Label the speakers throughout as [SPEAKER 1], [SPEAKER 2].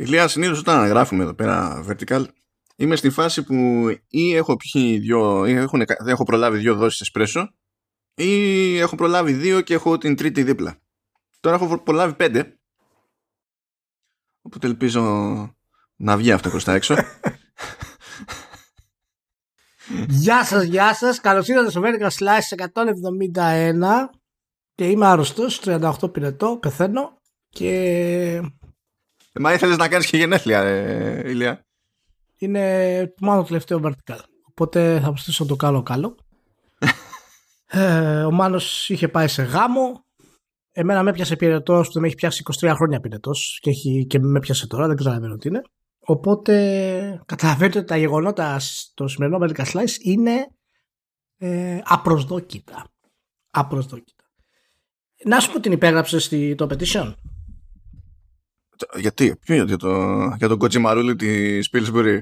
[SPEAKER 1] Ηλία, συνήθως όταν γράφουμε εδώ πέρα vertical, είμαι στη φάση που ή έχω πιει δυο, ή έχω, έχω προλάβει δύο δόσεις εσπρέσο, ή έχω προλάβει δύο και έχω την τρίτη δίπλα. Τώρα έχω προλάβει πέντε. Οπότε ελπίζω να βγει αυτό προς τα έξω.
[SPEAKER 2] γεια σας, γεια σας. Καλώς ήρθατε στο Vertical Slice 171 και είμαι άρρωστος, 38 πυρετό, πεθαίνω και...
[SPEAKER 1] Ε, μα ήθελες να κάνεις και γενέθλια, ε, Ηλία.
[SPEAKER 2] Είναι μάλλον το τελευταίο vertical. Οπότε θα προσθέσω το καλό καλό. ε, ο Μάνος είχε πάει σε γάμο. Εμένα με έπιασε πυρετός που με έχει πιάσει 23 χρόνια πυρετός και, έχει, και με έπιασε τώρα, δεν καταλαβαίνω τι είναι. Οπότε καταλαβαίνετε ότι τα γεγονότα στο σημερινό Medical Slice είναι ε, απροσδόκητα. Απροσδόκητα. Να σου πω την υπέγραψες στη, το petition;
[SPEAKER 1] Γιατί, ποιο για, το, για τον κοτσιμαρούλη τη Pillsbury.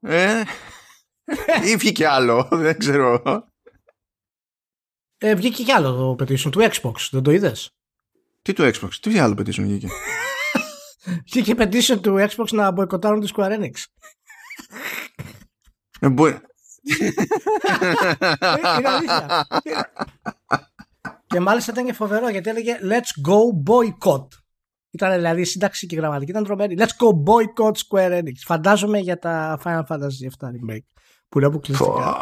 [SPEAKER 1] Ε, ή βγήκε άλλο, δεν ξέρω.
[SPEAKER 2] Ε, βγήκε κι άλλο το petition του Xbox, δεν το είδες;
[SPEAKER 1] Τι του Xbox, τι άλλο petition βγήκε;
[SPEAKER 2] Βγήκε petition του Xbox να μποϊκοτάρουν τη Square Enix.
[SPEAKER 1] Ε, μπορεί...
[SPEAKER 2] Είναι αλήθεια. Και μάλιστα ήταν και φοβερό γιατί έλεγε Let's go boycott. Ήταν δηλαδή σύνταξη και γραμματική, ήταν τρομερή. Let's go boycott Square Enix. Φαντάζομαι για τα Final Fantasy 7 Remake που είναι αποκλειστικά.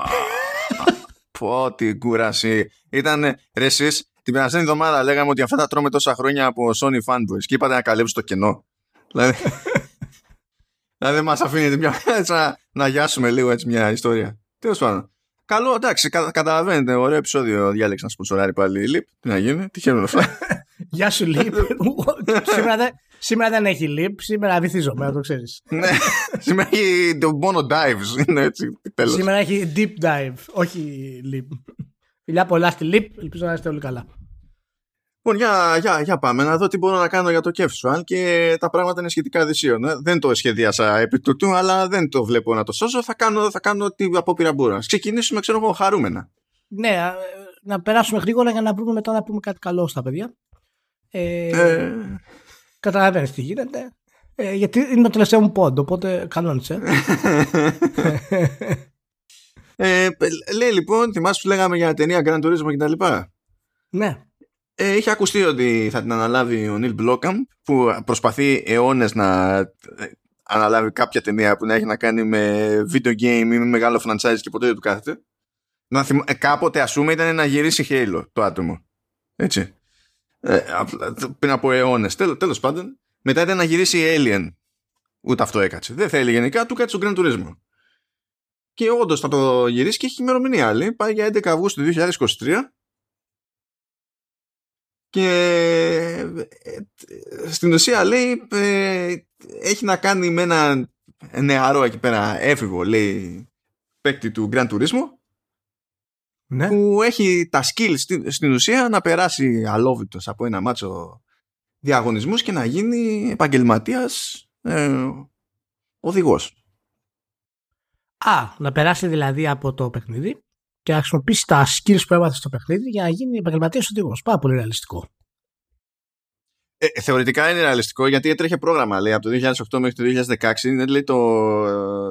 [SPEAKER 1] Πω τι κούραση. Ήταν ρε εσείς, την περασμένη εβδομάδα λέγαμε ότι αυτά τα τρώμε τόσα χρόνια από Sony fanboys και είπατε να καλύψει το κενό. δηλαδή, δηλαδή μας αφήνετε μια, να, να γιάσουμε λίγο έτσι μια ιστορία. Τέλος πάντων. Καλό, εντάξει, κα, καταλαβαίνετε. Ωραίο επεισόδιο διάλεξα να σπονσοράρει πάλι η Λιπ. Τι να γίνει, τι χαίρομαι αυτά.
[SPEAKER 2] Γεια σου, Λιπ. σήμερα, δεν, σήμερα δεν έχει Λιπ, σήμερα βυθίζομαι, να το ξέρεις.
[SPEAKER 1] ναι, σήμερα έχει το μόνο dives. Είναι έτσι, τέλος.
[SPEAKER 2] Σήμερα έχει deep dive, όχι Lip. Φιλιά πολλά στη Lip, ελπίζω να είστε όλοι καλά.
[SPEAKER 1] Λοιπόν, για, για, για πάμε να δω τι μπορώ να κάνω για το κέφι σου. Αν και τα πράγματα είναι σχετικά δυσίων. Ε. Δεν το σχεδίασα επί τούτου, αλλά δεν το βλέπω να το σώσω. Θα κάνω, θα κάνω ό,τι απόπειρα μπορώ. Ξεκινήσουμε, ξέρω εγώ, χαρούμενα.
[SPEAKER 2] Ναι, να περάσουμε γρήγορα για να βρούμε μετά να πούμε κάτι καλό στα παιδιά. Ε,
[SPEAKER 1] Ε,
[SPEAKER 2] Καταλαβαίνεις τι γίνεται. Ε, γιατί είναι το τελευταίο μου πόντο, οπότε κανόνισε.
[SPEAKER 1] ε, λέει λοιπόν, θυμάσαι που λέγαμε για ταινία Grand Turismo και τα λοιπά;
[SPEAKER 2] ναι.
[SPEAKER 1] Ε, είχε ακουστεί ότι θα την αναλάβει ο Νίλ Μπλόκαμ που προσπαθεί αιώνες να ε, αναλάβει κάποια ταινία που να έχει να κάνει με video game ή με μεγάλο franchise και ποτέ δεν του κάθεται. Να θυμ... ε, κάποτε ας πούμε ήταν να γυρίσει Halo το άτομο. Έτσι. Ε, απλά, πριν από αιώνες. Τέλος, τέλος πάντων. Μετά ήταν να γυρίσει Alien. Ούτε αυτό έκατσε. Δεν θέλει γενικά, του κάτσε το Grand Turismo. Και όντως θα το γυρίσει και έχει ημερομηνία άλλη. Πάει για 11 Αυγούστου 2023 και ε, στην ουσία λέει ε, έχει να κάνει με ένα νεαρό εκεί πέρα έφηβο λέει παίκτη του Grand Turismo
[SPEAKER 2] ναι.
[SPEAKER 1] που έχει τα skills στην, στην ουσία να περάσει αλόβητος από ένα μάτσο διαγωνισμούς και να γίνει επαγγελματίας ε, οδηγός.
[SPEAKER 2] Α, να περάσει δηλαδή από το παιχνίδι και να χρησιμοποιήσει τα skills που έμαθε στο παιχνίδι για να γίνει επαγγελματίας οδηγός. Πάρα πολύ ρεαλιστικό.
[SPEAKER 1] Ε, θεωρητικά είναι ρεαλιστικό γιατί έτρεχε πρόγραμμα λέει, από το 2008 μέχρι το 2016 είναι λέει, το ε,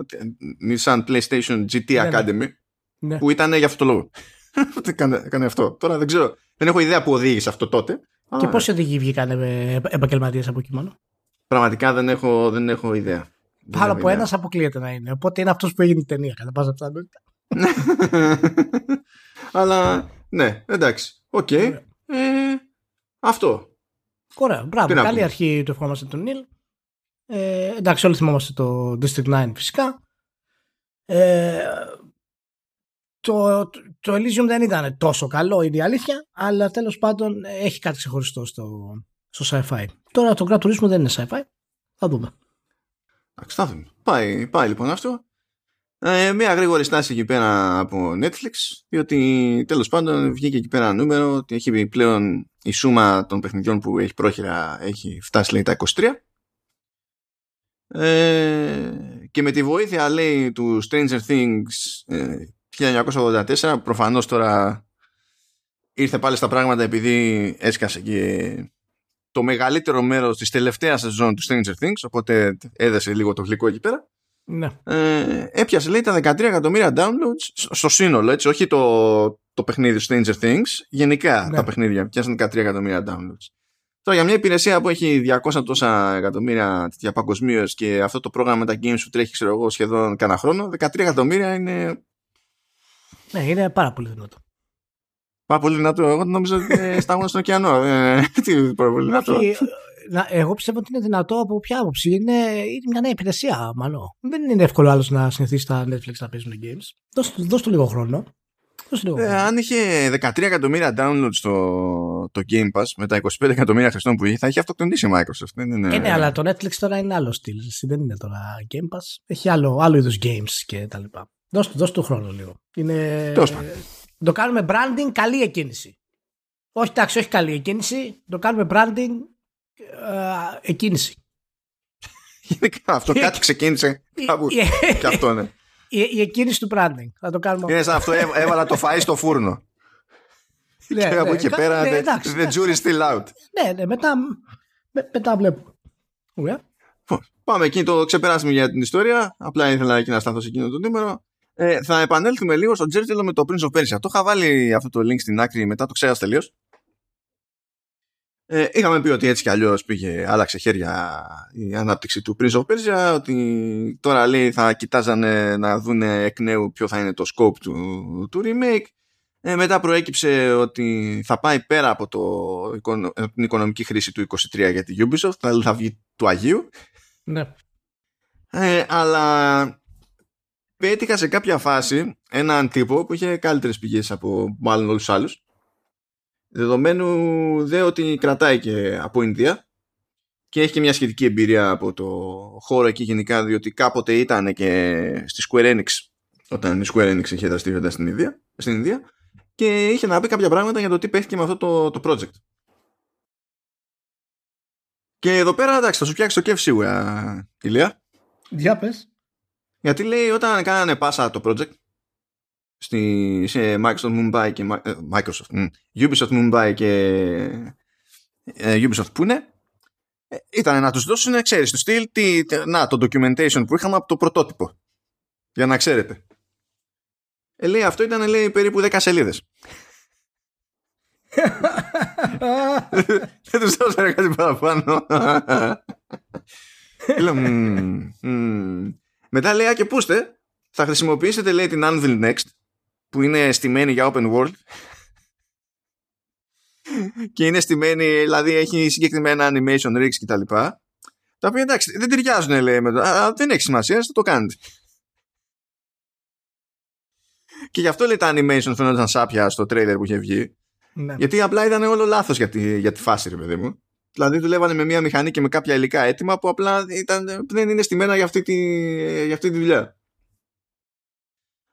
[SPEAKER 1] Nissan PlayStation GT
[SPEAKER 2] Ναι, ναι.
[SPEAKER 1] Academy
[SPEAKER 2] Ναι.
[SPEAKER 1] που ήταν για αυτό το λόγο. Τι έκανε, έκανε αυτό. Τώρα δεν ξέρω. Δεν έχω ιδέα που οδήγησε αυτό τότε.
[SPEAKER 2] Και
[SPEAKER 1] αλλά
[SPEAKER 2] πόσοι οδηγοί βγήκαν επαγγελματίες από εκεί μόνο;
[SPEAKER 1] Πραγματικά δεν έχω, δεν έχω ιδέα. Δεν
[SPEAKER 2] Πάνω
[SPEAKER 1] έχω
[SPEAKER 2] από
[SPEAKER 1] ιδέα.
[SPEAKER 2] ένας αποκλείεται να είναι. Οπότε είναι αυτός που έγινε η ταινία. Κατά πάσα πιθανότητα.
[SPEAKER 1] Αλλά ναι, εντάξει. Οκ.
[SPEAKER 2] Ωραία.
[SPEAKER 1] Ε, αυτό.
[SPEAKER 2] Ωραία, μπράβο.
[SPEAKER 1] Τι να
[SPEAKER 2] Καλή
[SPEAKER 1] πούμε.
[SPEAKER 2] αρχή του ευχόμαστε τον Νίλ. Ε, εντάξει, όλοι θυμόμαστε το District 9 φυσικά. Ε, το, το Elysium δεν ήταν τόσο καλό, είναι η αλήθεια, αλλά τέλος πάντων έχει κάτι ξεχωριστό στο, στο sci-fi. Τώρα το Gran Turismo δεν είναι sci-fi. Θα δούμε.
[SPEAKER 1] Εντάξει, θα δούμε. Πάει, πάει λοιπόν αυτό. Ε, μια γρήγορη στάση εκεί πέρα από Netflix, διότι τέλος πάντων βγήκε εκεί πέρα ένα νούμερο ότι έχει πλέον η σούμα των παιχνιδιών που έχει πρόχειρα έχει φτάσει λέει τα 23. Ε, και με τη βοήθεια λέει του Stranger Things ε, 1984 προφανώς τώρα ήρθε πάλι στα πράγματα επειδή έσκασε και το μεγαλύτερο μέρος της τελευταίας σεζόν του Stranger Things οπότε έδεσε λίγο το γλυκό εκεί πέρα
[SPEAKER 2] Ναι.
[SPEAKER 1] ε, έπιασε λέει τα 13 εκατομμύρια downloads στο σύνολο έτσι όχι το, το παιχνίδι Stranger Things γενικά
[SPEAKER 2] Ναι.
[SPEAKER 1] τα παιχνίδια πιάσαν 13 εκατομμύρια downloads Τώρα για μια υπηρεσία που έχει 200 τόσα εκατομμύρια τέτοια παγκοσμίως και αυτό το πρόγραμμα με τα games που τρέχει ξέρω εγώ σχεδόν κανένα χρόνο 13 εκατομμύρια είναι
[SPEAKER 2] ναι, είναι πάρα πολύ δυνατό.
[SPEAKER 1] πάρα πολύ δυνατό εγώ νόμιζα ότι είναι στάγμα στον ωκεανό ε, τι πάρα πολύ δυνατό
[SPEAKER 2] Όχι, να- εγώ πιστεύω ότι είναι δυνατό από ποια άποψη. Είναι, είναι μια νέα υπηρεσία, μάλλον. Δεν είναι εύκολο άλλος να συνηθίσει στα Netflix να παίζουν games. Δώσ' του δώσ' του λίγο χρόνο. Δώσ' του λίγο
[SPEAKER 1] Ε,
[SPEAKER 2] χρόνο.
[SPEAKER 1] αν είχε 13 εκατομμύρια downloads το, το Game Pass με τα 25 εκατομμύρια χρηστών που είχε, θα είχε αυτοκτονήσει η Microsoft. Δεν είναι...
[SPEAKER 2] Ε, ναι, αλλά το Netflix τώρα είναι άλλο στυλ. Εσύ Δεν είναι τώρα Game Pass. Έχει άλλο, άλλο είδους games και τα λοιπά. Δώσ' του, δώσ' του χρόνο λίγο. Είναι...
[SPEAKER 1] Τέλος πάντων.
[SPEAKER 2] Το κάνουμε branding, καλή εκκίνηση. Όχι, εντάξει, όχι καλή εκκίνηση. Το κάνουμε branding, ε, εκκίνηση.
[SPEAKER 1] Γενικά αυτό κάτι ξεκίνησε κάπου.
[SPEAKER 2] Η-
[SPEAKER 1] και αυτό ναι.
[SPEAKER 2] Η, η εκκίνηση του branding. Θα το κάνουμε.
[SPEAKER 1] Είναι σαν αυτό έβ- έβαλα το φαΐ στο φούρνο.
[SPEAKER 2] Ναι,
[SPEAKER 1] και από
[SPEAKER 2] ναι,
[SPEAKER 1] εκεί και
[SPEAKER 2] κα-
[SPEAKER 1] πέρα
[SPEAKER 2] ναι,
[SPEAKER 1] the-
[SPEAKER 2] εντάξει,
[SPEAKER 1] the
[SPEAKER 2] εντάξει.
[SPEAKER 1] jury is still out.
[SPEAKER 2] Ναι, ναι, μετά, με- μετά βλέπουμε. Ωραία.
[SPEAKER 1] Λοιπόν, Πάμε εκεί, το ξεπεράσουμε για την ιστορία. Απλά ήθελα εκεί να σταθώ σε εκείνο το νούμερο. Ε, θα επανέλθουμε λίγο στο Τζέρτζελο με το Prince of Persia. Το είχα βάλει αυτό το link στην άκρη μετά, το ξέχασα τελείως. Ε, είχαμε πει ότι έτσι κι αλλιώς πήγε, άλλαξε χέρια η ανάπτυξη του Prince of Persia, ότι τώρα λέει θα κοιτάζανε να δουν εκ νέου ποιο θα είναι το scope του, του remake. Ε, μετά προέκυψε ότι θα πάει πέρα από το, οικονο- από την οικονομική χρήση του 23 για τη Ubisoft, δηλαδή θα βγει του Αγίου.
[SPEAKER 2] Ναι.
[SPEAKER 1] Ε, αλλά πέτυχα σε κάποια φάση έναν τύπο που είχε καλύτερες πηγές από μάλλον όλους τους άλλους δεδομένου δε ότι κρατάει και από Ινδία και έχει και μια σχετική εμπειρία από το χώρο εκεί γενικά διότι κάποτε ήταν και στη Square Enix όταν η Square Enix είχε δραστηριότητα στην Ινδία, στην Ινδία και είχε να πει κάποια πράγματα για το τι παίχτηκε με αυτό το, το project. Και εδώ πέρα εντάξει θα σου φτιάξει το κέφι σίγουρα Ηλία
[SPEAKER 2] Για πες.
[SPEAKER 1] Γιατί λέει όταν κάνανε πάσα το project στη, σε Microsoft Mumbai και Mi- ε, Microsoft, μ, Ubisoft Mumbai και ε, Ubisoft που είναι ε, ήταν να τους δώσουν, ξέρεις, του στυλ τι, τε- να, το documentation που είχαμε από το πρωτότυπο για να ξέρετε. Ε, λέει αυτό ήταν λέει περίπου 10 σελίδες. Δεν τους δώσανε κάτι παραπάνω. Και λέω, «Μμμ, μμμ». Μετά λέει, «Α, και πούστε, θα χρησιμοποιήσετε λέει την Anvil Next που είναι στημένη για open world. Και είναι στημένη, δηλαδή έχει συγκεκριμένα animation rigs και τα λοιπά. Τα οποία εντάξει δεν ταιριάζουν λέει με το, αλλά δεν έχει σημασία, θα το κάνετε. Και γι' αυτό λέει τα animation φαίνονταν σάπια στο trailer που είχε βγει.
[SPEAKER 2] Ναι.
[SPEAKER 1] γιατί απλά ήταν όλο λάθος για τη, για τη φάση ρε παιδί μου Δηλαδή δουλεύανε με μια μηχανή και με κάποια υλικά έτοιμα που απλά ήταν, δεν είναι στημένα για αυτή τη, για αυτή τη δουλειά.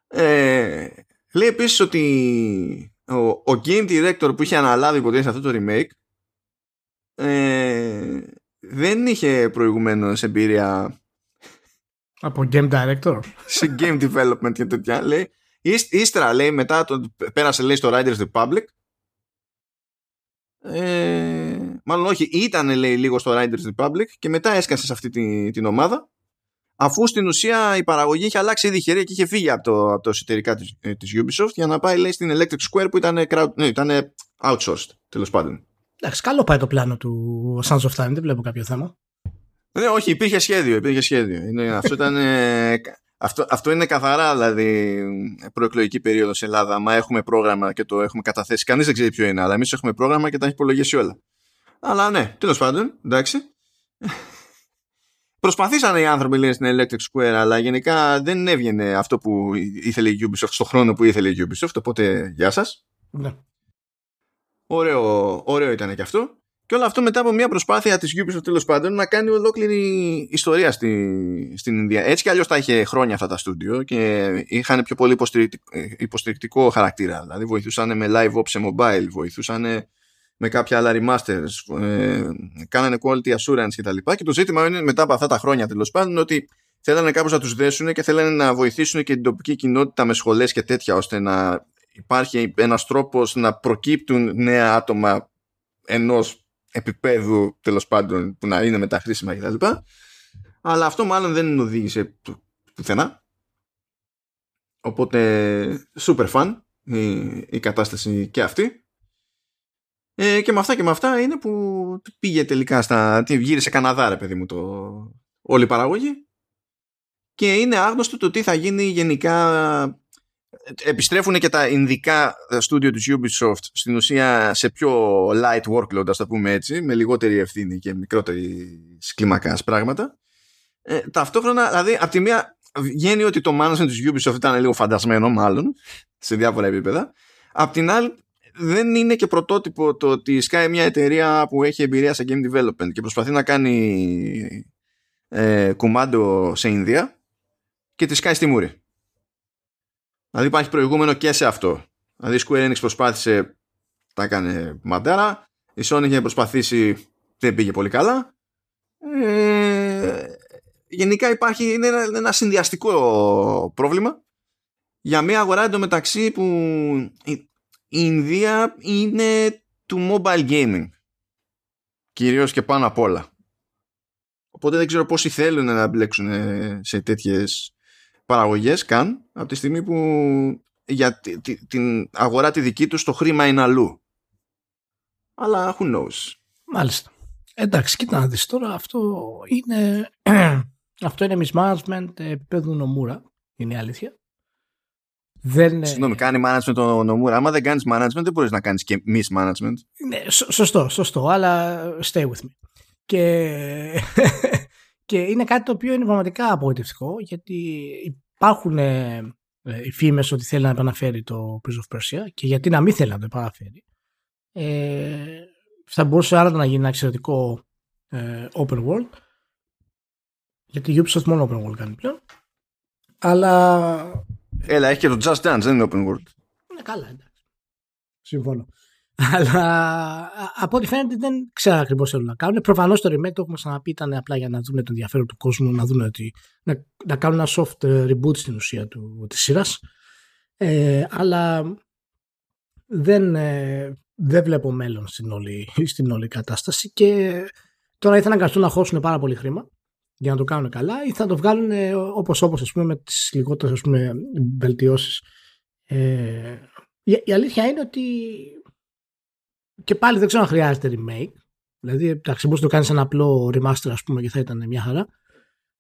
[SPEAKER 1] Ε, λέει επίσης ότι ο, ο game director που είχε αναλάβει υποτίθεται αυτό το remake ε, δεν είχε προηγουμένως εμπειρία
[SPEAKER 2] Από Game Director;
[SPEAKER 1] σε game development και τέτοια. Λέει, Ύσ- ύστερα λέει μετά το, πέρασε λέει στο Riders Republic ε, μάλλον όχι ήταν λέει λίγο στο Riders Republic και μετά έσκασε σε αυτή τη, την ομάδα αφού στην ουσία η παραγωγή είχε αλλάξει ήδη χέρια και είχε φύγει από το, από το εσωτερικά της, ε, της Ubisoft για να πάει λέει στην Electric Square που ήταν, crowd, ναι, ήταν outsourced τέλος πάντων
[SPEAKER 2] Εντάξει, καλό πάει το πλάνο του Sons of Time, δεν βλέπω κάποιο θέμα.
[SPEAKER 1] Ναι, όχι, υπήρχε σχέδιο. Υπήρχε σχέδιο. Είναι, αυτό, ήταν, ε, αυτό, αυτό είναι καθαρά δηλαδή προεκλογική περίοδος σε Ελλάδα. Μα έχουμε πρόγραμμα και το έχουμε καταθέσει. Κανείς δεν ξέρει ποιο είναι, αλλά εμείς έχουμε πρόγραμμα και τα έχει υπολογίσει όλα. Αλλά ναι, τέλος πάντων, εντάξει. Προσπαθήσανε οι άνθρωποι λέει, στην Electric Square, αλλά γενικά δεν έβγαινε αυτό που ήθελε η Ubisoft στον χρόνο που ήθελε η Ubisoft. Οπότε, γεια σας.
[SPEAKER 2] Ναι.
[SPEAKER 1] Ωραίο, ωραίο ήταν και αυτό. Και όλο αυτό μετά από μια προσπάθεια της Ubisoft τέλος πάντων να κάνει ολόκληρη ιστορία στη, στην Ινδία. Έτσι κι αλλιώς τα είχε χρόνια αυτά τα στούντιο και είχαν πιο πολύ υποστηρικτικό, υποστηρικτικό χαρακτήρα. Δηλαδή βοηθούσαν με live ops σε mobile, βοηθούσαν με κάποια άλλα remasters, ε, κάνανε quality assurance κτλ. Και, και το ζήτημα είναι μετά από αυτά τα χρόνια τέλος πάντων ότι θέλανε κάπως να τους δέσουν και θέλανε να βοηθήσουν και την τοπική κοινότητα με σχολές και τέτοια ώστε να υπάρχει ένας τρόπος να προκύπτουν νέα άτομα ενός επίπεδου τέλος πάντων που να είναι μεταχρήσιμα κτλ. Αλλά αυτό μάλλον δεν οδήγησε πουθενά. Οπότε super fun η, η κατάσταση και αυτή. Ε, και με αυτά και με αυτά είναι που πήγε τελικά στα. γύρισε Καναδά, ρε παιδί μου, το, όλη η παραγωγή. Και είναι άγνωστο το τι θα γίνει γενικά. Επιστρέφουν και τα ειδικά στούντιο της Ubisoft στην ουσία σε πιο light workload, ας το πούμε έτσι, με λιγότερη ευθύνη και μικρότερη κλίμακα πράγματα. Ε, ταυτόχρονα, δηλαδή, από τη μία βγαίνει ότι το management της Ubisoft ήταν λίγο φαντασμένο, μάλλον, σε διάφορα επίπεδα. Απ' την άλλη, δεν είναι και πρωτότυπο το ότι σκάει μια εταιρεία που έχει εμπειρία σε game development και προσπαθεί να κάνει ε, κουμάντο σε Ινδία και τη σκάει στη μούρη. Δηλαδή υπάρχει προηγούμενο και σε αυτό. Δηλαδή η Square Enix προσπάθησε, τα έκανε μαντάρα, η Sony είχε προσπαθήσει, δεν πήγε πολύ καλά. Ε, γενικά υπάρχει, είναι ένα, ένα συνδυαστικό πρόβλημα για μια αγορά εντωμεταξύ που η Ινδία είναι του mobile gaming. Κυρίως και πάνω απ' όλα. Οπότε δεν ξέρω πόσοι θέλουν να μπλέξουν σε τέτοιες παραγωγές καν από τη στιγμή που για την αγορά τη δική τους το χρήμα είναι αλλού. Αλλά who knows.
[SPEAKER 2] Μάλιστα. Εντάξει, κοίτα να δεις τώρα αυτό είναι αυτό είναι mismanagement επίπεδου νομούρα είναι η αλήθεια
[SPEAKER 1] δεν... Συγγνώμη, κάνει management το νομούρα. Άμα δεν κάνεις management, δεν μπορείς να κάνεις και mismanagement.
[SPEAKER 2] Ναι, σωστό, σωστό, αλλά stay with me. Και, και είναι κάτι το οποίο είναι πραγματικά απογοητευτικό, γιατί υπάρχουν ε, οι φήμες ότι θέλει να επαναφέρει το Prince of Persia και γιατί να μην θέλει να το επαναφέρει. Ε, θα μπορούσε άρα να γίνει ένα εξαιρετικό ε, open world γιατί η Ubisoft μόνο open world κάνει πλέον αλλά
[SPEAKER 1] Έλα, έχει και το Just Dance, δεν είναι open world.
[SPEAKER 2] Είναι καλά, εντάξει. Συμφωνώ. Αλλά από ό,τι φαίνεται δεν ξέρω ακριβώς τι θέλουν να κάνουν. Προφανώς το remake το έχουμε ξαναπεί ήταν απλά για να δουν το ενδιαφέρον του κόσμου, να δουν ότι. να, να κάνουν ένα soft ε, reboot στην ουσία της σειράς. Ε, αλλά δεν, ε, δεν βλέπω μέλλον στην όλη, στην όλη κατάσταση και τώρα ήθελα να να χώσουν πάρα πολύ χρήμα για να το κάνουν καλά ή θα το βγάλουν ε, όπως όπως ας πούμε με τις λιγότερες ας πούμε βελτιώσεις. Ε, η, η, αλήθεια είναι ότι και πάλι δεν ξέρω αν χρειάζεται remake. Δηλαδή, εντάξει, μπορείς να το κάνεις ένα απλό remaster, ας πούμε, και θα ήταν μια χαρά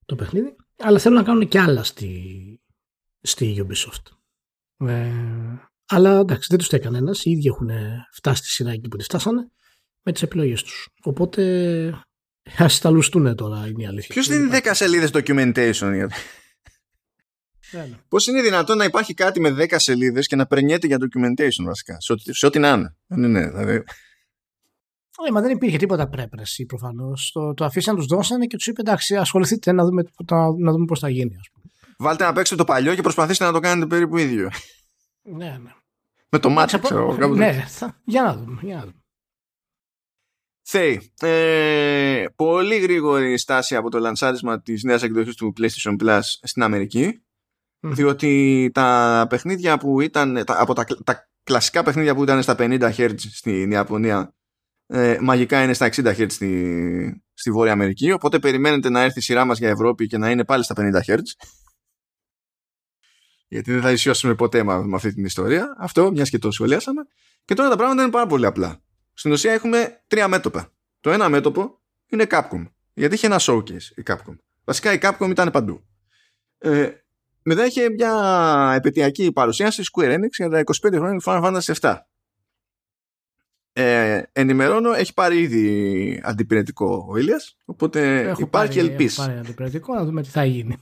[SPEAKER 2] το παιχνίδι. Αλλά θέλω να κάνουν και άλλα στη, στη Ubisoft. Ε, αλλά εντάξει, δεν τους τα κανένας. Οι ίδιοι έχουν φτάσει στη σειρά εκεί που τη φτάσανε με τις επιλογές τους. Οπότε Α τα λουστούν τώρα, είναι η αλήθεια.
[SPEAKER 1] Ποιος δίνει 10 σελίδες documentation, Πώς είναι δυνατόν να υπάρχει κάτι με 10 σελίδες και να περνιέται για documentation βασικά, σε, ό,τι να είναι. Ναι, ναι, δηλαδή.
[SPEAKER 2] Ε, μα δεν υπήρχε τίποτα πρέπρεση προφανώς. Το, το αφήσαν, τους δώσανε και τους είπε εντάξει, ασχοληθείτε να δούμε, να δούμε πώς θα γίνει. Ας πούμε.
[SPEAKER 1] Βάλτε να παίξετε το παλιό και προσπαθήστε να το κάνετε περίπου ίδιο.
[SPEAKER 2] Ναι, ναι.
[SPEAKER 1] Με το μάτι, ξέρω.
[SPEAKER 2] Ναι, θα, για να δούμε. Για να δούμε.
[SPEAKER 1] Θέι, ε, πολύ γρήγορη στάση από το λανσάρισμα της νέας εκδοχής του PlayStation Plus στην Αμερική διότι τα παιχνίδια που ήταν από τα, τα κλασικά παιχνίδια που ήταν στα 50 Hz στην Ιαπωνία ε, μαγικά είναι στα 60 Hz στη, στη Βόρεια Αμερική οπότε περιμένετε να έρθει η σειρά μας για Ευρώπη και να είναι πάλι στα 50 Hz γιατί δεν θα ισιώσουμε ποτέ με, με αυτή την ιστορία. Αυτό μιας και το σχολιάσαμε. Και τώρα τα πράγματα είναι πάρα πολύ απλά στην ουσία έχουμε τρία μέτωπα. Το ένα μέτωπο είναι Capcom. Γιατί είχε ένα showcase η Capcom. Βασικά η Capcom ήταν παντού. Ε, μετά είχε μια επαιτειακή παρουσίαση Square Enix για τα 25 χρόνια του Final Fantasy 7. Ε, ενημερώνω, έχει πάρει ήδη αντιπηρετικό ο Ήλιας, οπότε
[SPEAKER 2] Έχω
[SPEAKER 1] υπάρχει
[SPEAKER 2] πάρει,
[SPEAKER 1] ελπίς.
[SPEAKER 2] Έχω πάρει αντιπηρετικό, να δούμε τι θα γίνει.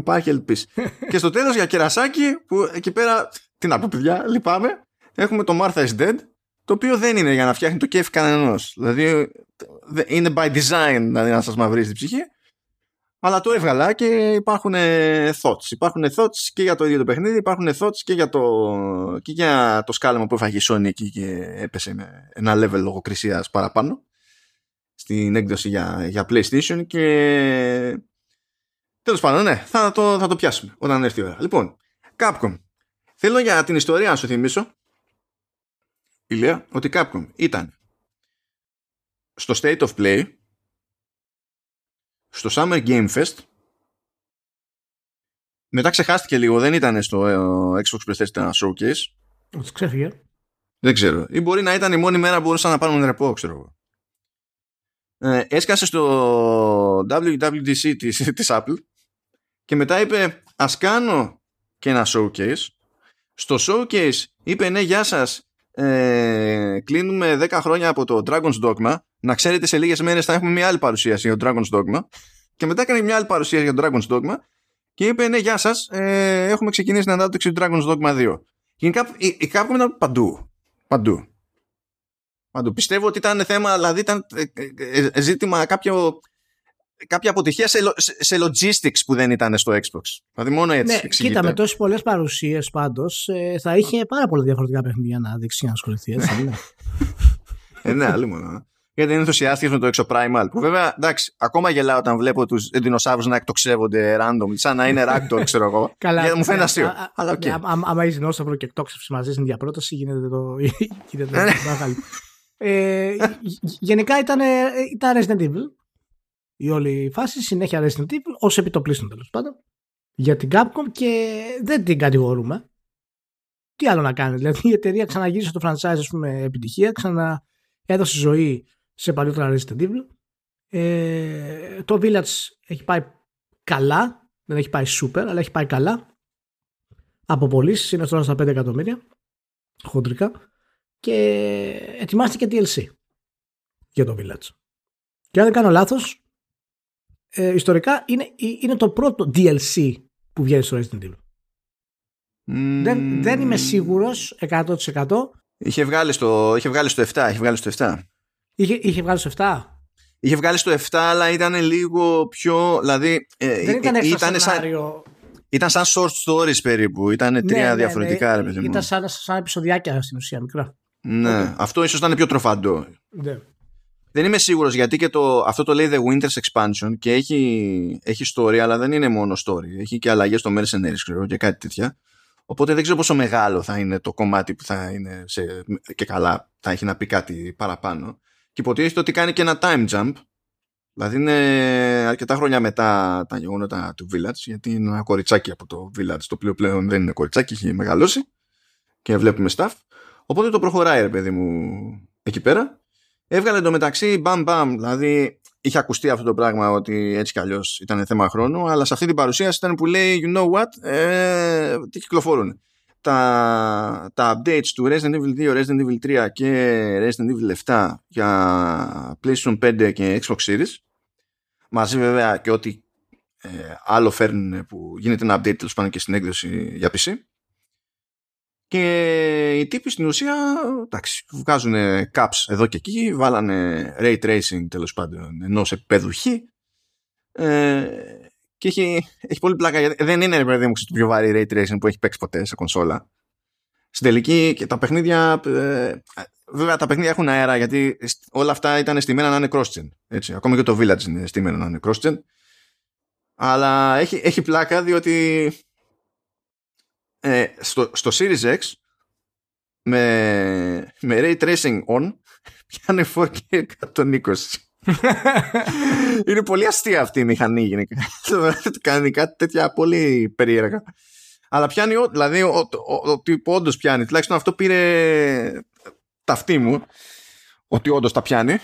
[SPEAKER 1] υπάρχει ελπίς. και στο τέλος για κερασάκι, που εκεί πέρα, τι να πω παιδιά, λυπάμαι, έχουμε το Martha is Dead, το οποίο δεν είναι για να φτιάχνει το κέφι κανένας. Δηλαδή είναι by design δηλαδή, να σας μαυρίζει την ψυχή. Αλλά το έβγαλα και υπάρχουν ε, thoughts. Υπάρχουν thoughts και για το ίδιο το παιχνίδι, υπάρχουν thoughts και για το, και για το σκάλαμα που έφαγε η Sony εκεί και έπεσε με ένα level λογοκρισίας παραπάνω στην έκδοση για, για PlayStation και τέλος πάντων ναι θα το, θα το πιάσουμε όταν έρθει η ώρα λοιπόν Capcom θέλω για την ιστορία να σου θυμίσω Ηλία, ότι Capcom ήταν στο State of Play στο Summer Game Fest μετά ξεχάστηκε λίγο, δεν ήταν στο ε, Xbox PlayStation Showcase.
[SPEAKER 2] Ότι ξέφυγε.
[SPEAKER 1] Δεν ξέρω. Ή μπορεί να ήταν η μόνη μέρα που μπορούσαν να πάρουν ρεπό, ξέρω εγώ. Ε, έσκασε στο WWDC της, της Apple και μετά είπε ας κάνω και ένα showcase. Στο showcase είπε ναι γεια σας ε, κλείνουμε 10 χρόνια από το Dragon's Dogma. Να ξέρετε σε λίγες μέρες θα έχουμε μια άλλη παρουσίαση για το Dragon's Dogma. Και μετά έκανε μια άλλη παρουσίαση για το Dragon's Dogma και είπε ναι γεια σας ε, έχουμε ξεκινήσει την ανάπτυξη του Dragon's Dogma 2 Γενικά η, η Capcom ήταν παντού. Παντού. Παντού. Πιστεύω ότι ήταν θέμα δηλαδή ήταν ε, ε, ε, ζήτημα κάποιο κάποια αποτυχία σε, σε logistics που δεν ήταν στο Xbox. Δηλαδή μόνο έτσι
[SPEAKER 2] ναι,
[SPEAKER 1] εξηγείται.
[SPEAKER 2] Κοίτα, με τόσες πολλές παρουσίες πάντως θα είχε πάρα πολλά διαφορετικά παιχνίδια να δείξει για να ασχοληθεί. Έτσι, ναι.
[SPEAKER 1] ε, ναι, άλλη μόνο γιατί είναι ενθουσιάστηκες με το Exoprimal. Που βέβαια, εντάξει, ακόμα γελάω όταν βλέπω τους δεινοσαύρου να εκτοξεύονται random, σαν να είναι ragdoll, ξέρω εγώ.
[SPEAKER 2] Καλά.
[SPEAKER 1] Γιατί μου φαίνεται αστείο.
[SPEAKER 2] Αλλά okay. Άμα είσαι δεινόσαυρο και εκτόξευση μαζί στην ίδια πρόταση, γίνεται το. γίνεται
[SPEAKER 1] Ναι.
[SPEAKER 2] μεγάλο. ε, γενικά ήταν, ήταν Resident Evil. Η όλη φάση, συνέχεια Resident Evil, ως επιτοπλίστων τέλος πάντων. Για την Capcom και δεν την κατηγορούμε. Τι άλλο να κάνει. Δηλαδή η εταιρεία ξαναγύρισε το franchise, ας πούμε, επιτυχία, ξανά έδωσε ζωή σε παλιότερα Resident Evil. Ε, το Village έχει πάει καλά, δεν έχει πάει super, αλλά έχει πάει καλά. Από πωλήσει είναι τώρα στα 5 εκατομμύρια χοντρικά και ετοιμάστηκε DLC για το Village. Και αν δεν κάνω λάθος, ε, ιστορικά είναι, είναι το πρώτο DLC που βγαίνει στο Resident Evil.
[SPEAKER 1] Mm.
[SPEAKER 2] Δεν, δεν είμαι σίγουρος 100%
[SPEAKER 1] Είχε βγάλει, στο, είχε βγάλει στο 7. Είχε βγάλει στο 7.
[SPEAKER 2] Είχε, είχε βγάλει στο 7.
[SPEAKER 1] Είχε βγάλει στο 7, αλλά ήταν λίγο πιο. Δηλαδή.
[SPEAKER 2] Ε, δεν ήταν,
[SPEAKER 1] ε, ήταν
[SPEAKER 2] σαν,
[SPEAKER 1] ήταν σαν short stories περίπου. Ήταν τρία
[SPEAKER 2] ναι,
[SPEAKER 1] διαφορετικά,
[SPEAKER 2] ναι,
[SPEAKER 1] ρε
[SPEAKER 2] Ήταν σαν, σαν επεισοδιάκια στην ουσία, μικρά.
[SPEAKER 1] Ναι, okay. αυτό ίσως ήταν πιο τροφαντό.
[SPEAKER 2] Ναι.
[SPEAKER 1] Δεν είμαι σίγουρος γιατί και το, αυτό το λέει The Winter's Expansion και έχει, έχει story, αλλά δεν είναι μόνο story. Έχει και αλλαγές στο Mercenaries ξέρω, και κάτι τέτοια. Οπότε δεν ξέρω πόσο μεγάλο θα είναι το κομμάτι που θα είναι σε, και καλά θα έχει να πει κάτι παραπάνω. Και υποτίθεται ότι κάνει και ένα time jump. Δηλαδή είναι αρκετά χρόνια μετά τα γεγονότα του Village, γιατί είναι ένα κοριτσάκι από το Village, το οποίο πλέον δεν είναι κοριτσάκι, έχει μεγαλώσει και βλέπουμε staff. Οπότε το προχωράει, ρε παιδί μου, εκεί πέρα. Έβγαλε εντωμεταξύ μπαμ μπαμ, δηλαδή είχε ακουστεί αυτό το πράγμα ότι έτσι κι αλλιώς ήταν θέμα χρόνου, αλλά σε αυτή την παρουσίαση ήταν που λέει You know what, ε, τι κυκλοφορούν. Τα, τα updates του Resident Evil 2, Resident Evil 3 και Resident Evil 7 για PlayStation 5 και Xbox Series. Μαζί βέβαια και ό,τι ε, άλλο φέρνουν που γίνεται ένα update τέλος πάντων και στην έκδοση για PC και οι τύποι στην ουσία εντάξει, βγάζουν caps εδώ και εκεί, βάλανε ray tracing τέλος πάντων ενός επίπεδου χ ε, και έχει, έχει πολύ πλάκα γιατί δεν είναι παιδί μου το πιο βαρύ ray tracing που έχει παίξει ποτέ σε κονσόλα. Στην τελική και τα παιχνίδια ε, βέβαια τα παιχνίδια έχουν αέρα γιατί όλα αυτά ήταν στημένα να είναι cross-gen. Έτσι. Ακόμα και το Village είναι στημένο να είναι cross-gen. Αλλά έχει, έχει πλάκα διότι ε, στο, στο Series X με, με Ray Tracing on πιάνε 4K 120. είναι πολύ αστεία αυτή η μηχανή γενικά. Κάνει κάτι τέτοια πολύ περίεργα. Αλλά πιάνει, δηλαδή, ότι όντως πιάνει. Τουλάχιστον αυτό πήρε ταυτή μου. Ότι όντως τα πιάνει.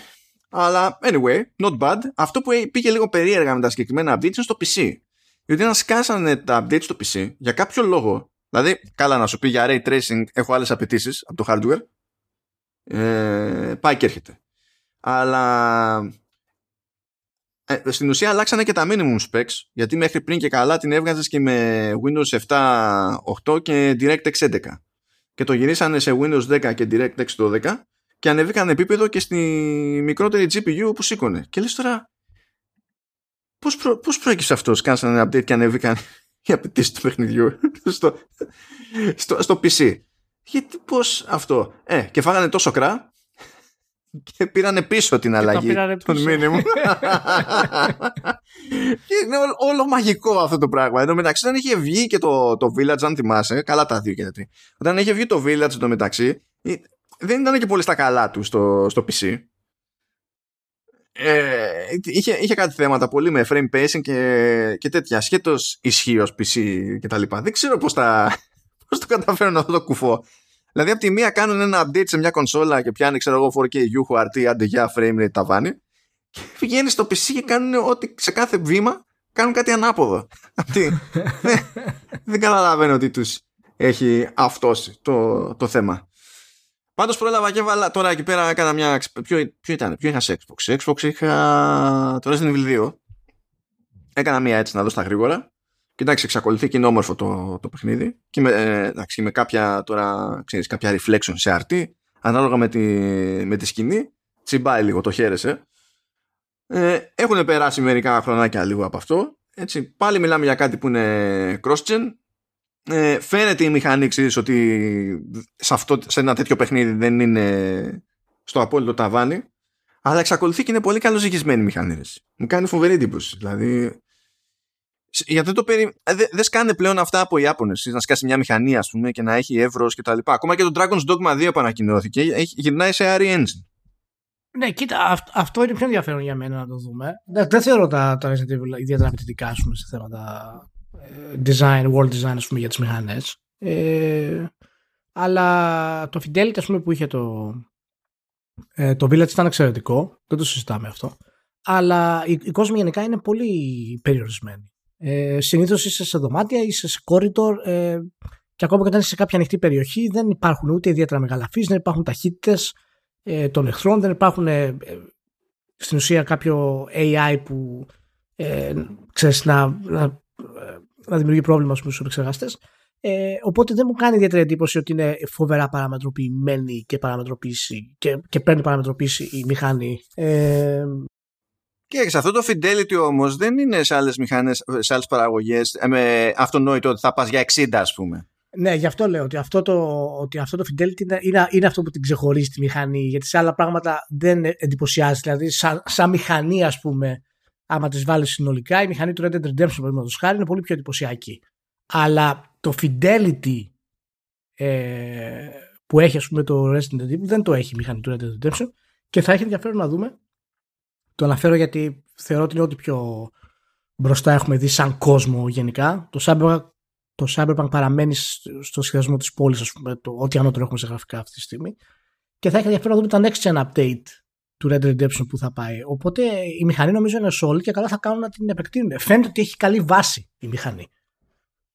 [SPEAKER 1] Αλλά, anyway, not bad. Αυτό που πήγε λίγο περίεργα με τα συγκεκριμένα updates είναι στο PC. Γιατί να σκάσανε τα updates στο PC, για κάποιο λόγο, δηλαδή, καλά να σου πει για ray tracing, έχω άλλες απαιτήσεις από το hardware. Ε, πάει και έρχεται. Αλλά ε, στην ουσία αλλάξανε και τα minimum specs γιατί μέχρι πριν και καλά την έβγαζες και με Windows 7 8 και DirectX 11 και το γυρίσανε σε Windows 10 και DirectX 12 και ανεβήκαν επίπεδο και στη μικρότερη GPU που σήκωνε και λες τώρα πώς, προ, πώς προέκυψε αυτός κάνσανε ένα update και ανεβήκαν οι απαιτήσει του παιχνιδιού στο, στο, στο PC γιατί πώς αυτό; Ε, και φάγανε τόσο κρά και πήρανε πίσω την αλλαγή των μήνυμων. και είναι όλο, όλο, μαγικό αυτό το πράγμα. Εν τω μεταξύ, όταν είχε βγει και το, το Village, αν θυμάσαι, καλά τα δύο και τα τρία. Όταν είχε βγει το Village εν τω μεταξύ, δεν ήταν και πολύ στα καλά του στο, στο PC. Ε, είχε, είχε κάτι θέματα πολύ με frame pacing και, και τέτοια σχέτως ισχύως PC και τα λοιπά. Δεν ξέρω πώς, τα, πώς το καταφέρουν αυτό το κουφό. Δηλαδή από τη μία κάνουν ένα update σε μια κονσόλα και πιάνει ξέρω εγώ 4K UHRT άντε για frame rate ταβάνι και πηγαίνει στο PC και κάνουν ότι σε κάθε βήμα κάνουν κάτι ανάποδο. Αυτή. δεν, δεν καταλαβαίνω ότι τους έχει αυτός το, το θέμα. Πάντως πρόλαβα και βάλα τώρα εκεί πέρα έκανα μια... Ποιο, ποιο ήταν, ποιο είχα σε Xbox. Σε Xbox είχα το Resident Evil 2. Έκανα μια έτσι να δω στα γρήγορα. Και εντάξει, εξακολουθεί και είναι όμορφο το, το παιχνίδι. Και με, ε, εντάξει, με κάποια τώρα, ξέρεις, κάποια reflection σε RT, ανάλογα με τη, με τη σκηνή, τσιμπάει λίγο, το χαίρεσε. Ε, έχουν περάσει μερικά χρονάκια λίγο από αυτό. Έτσι, πάλι μιλάμε για κάτι που είναι cross-gen. Ε, φαίνεται η μηχανή, ξέρεις, ότι σε, αυτό, σε ένα τέτοιο παιχνίδι δεν είναι στο απόλυτο ταβάνι. Αλλά εξακολουθεί και είναι πολύ καλοζυγισμένη η μηχανή. Μου κάνει φοβερή εντύπωση. Δηλαδή, γιατί το περι... Ε, δεν δες σκάνε πλέον αυτά από οι Ιάπωνες να σκάσει μια μηχανή ας πούμε και να έχει εύρος και τα λοιπά ακόμα και το Dragon's Dogma 2 που ανακοινώθηκε έχει, γυρνάει σε RE Engine
[SPEAKER 2] ναι, κοίτα, αυτό είναι πιο ενδιαφέρον για μένα να το δούμε. Δεν, δεν θεωρώ τα, τα Resident Evil ιδιαίτερα απαιτητικά σε θέματα ε, design, world design ας πούμε, για τις μηχανές. Ε, αλλά το Fidelity ας πούμε, που είχε το, ε, το Village ήταν εξαιρετικό. Δεν το συζητάμε αυτό. Αλλά οι, οι κόσμοι γενικά είναι πολύ περιορισμένοι. Ε, Συνήθως είσαι σε δωμάτια, είσαι σε corridor ε, και ακόμα και όταν είσαι σε κάποια ανοιχτή περιοχή δεν υπάρχουν ούτε ιδιαίτερα μεγαλαφείς, δεν υπάρχουν ταχύτητες ε, των εχθρών, δεν υπάρχουν ε, στην ουσία κάποιο AI που ε, ξέρεις, να, να, να δημιουργεί πρόβλημα στους επεξεργαστές. Ε, οπότε δεν μου κάνει ιδιαίτερη εντύπωση ότι είναι φοβερά παραμετροποιημένη και παραμετροποίηση και, και παίρνει παραμετροποίηση η μηχανή. Ε,
[SPEAKER 1] και σε αυτό το fidelity όμως δεν είναι σε άλλες μηχανές, σε άλλες παραγωγές με αυτονόητο ότι θα πας για 60 ας πούμε.
[SPEAKER 2] Ναι, γι' αυτό λέω ότι αυτό το, ότι αυτό το Fidelity είναι, είναι, είναι αυτό που την ξεχωρίζει τη μηχανή. Γιατί σε άλλα πράγματα δεν εντυπωσιάζει. Δηλαδή, σαν, σαν μηχανή, ας πούμε, άμα τη βάλεις συνολικά, η μηχανή του Red Dead Redemption, παραδείγματος χάρη, είναι πολύ πιο εντυπωσιακή. Αλλά το Fidelity ε, που έχει, ας πούμε, το Resident Evil δεν το έχει η μηχανή του Red Dead Redemption και θα έχει ενδιαφέρον να δούμε. Το αναφέρω γιατί θεωρώ ότι είναι ό,τι πιο μπροστά έχουμε δει σαν κόσμο γενικά. Το Cyberpunk το Cyberpunk παραμένει στο σχεδιασμό της πόλης, ας πούμε, το, ό,τι ανώτερο έχουμε σε γραφικά αυτή τη στιγμή. Και θα έχει ενδιαφέρον να δούμε τα next gen update του Red Redemption που θα πάει. Οπότε η μηχανή νομίζω είναι solid και καλά θα κάνουν να την επεκτείνουν. Φαίνεται ότι έχει καλή βάση η μηχανή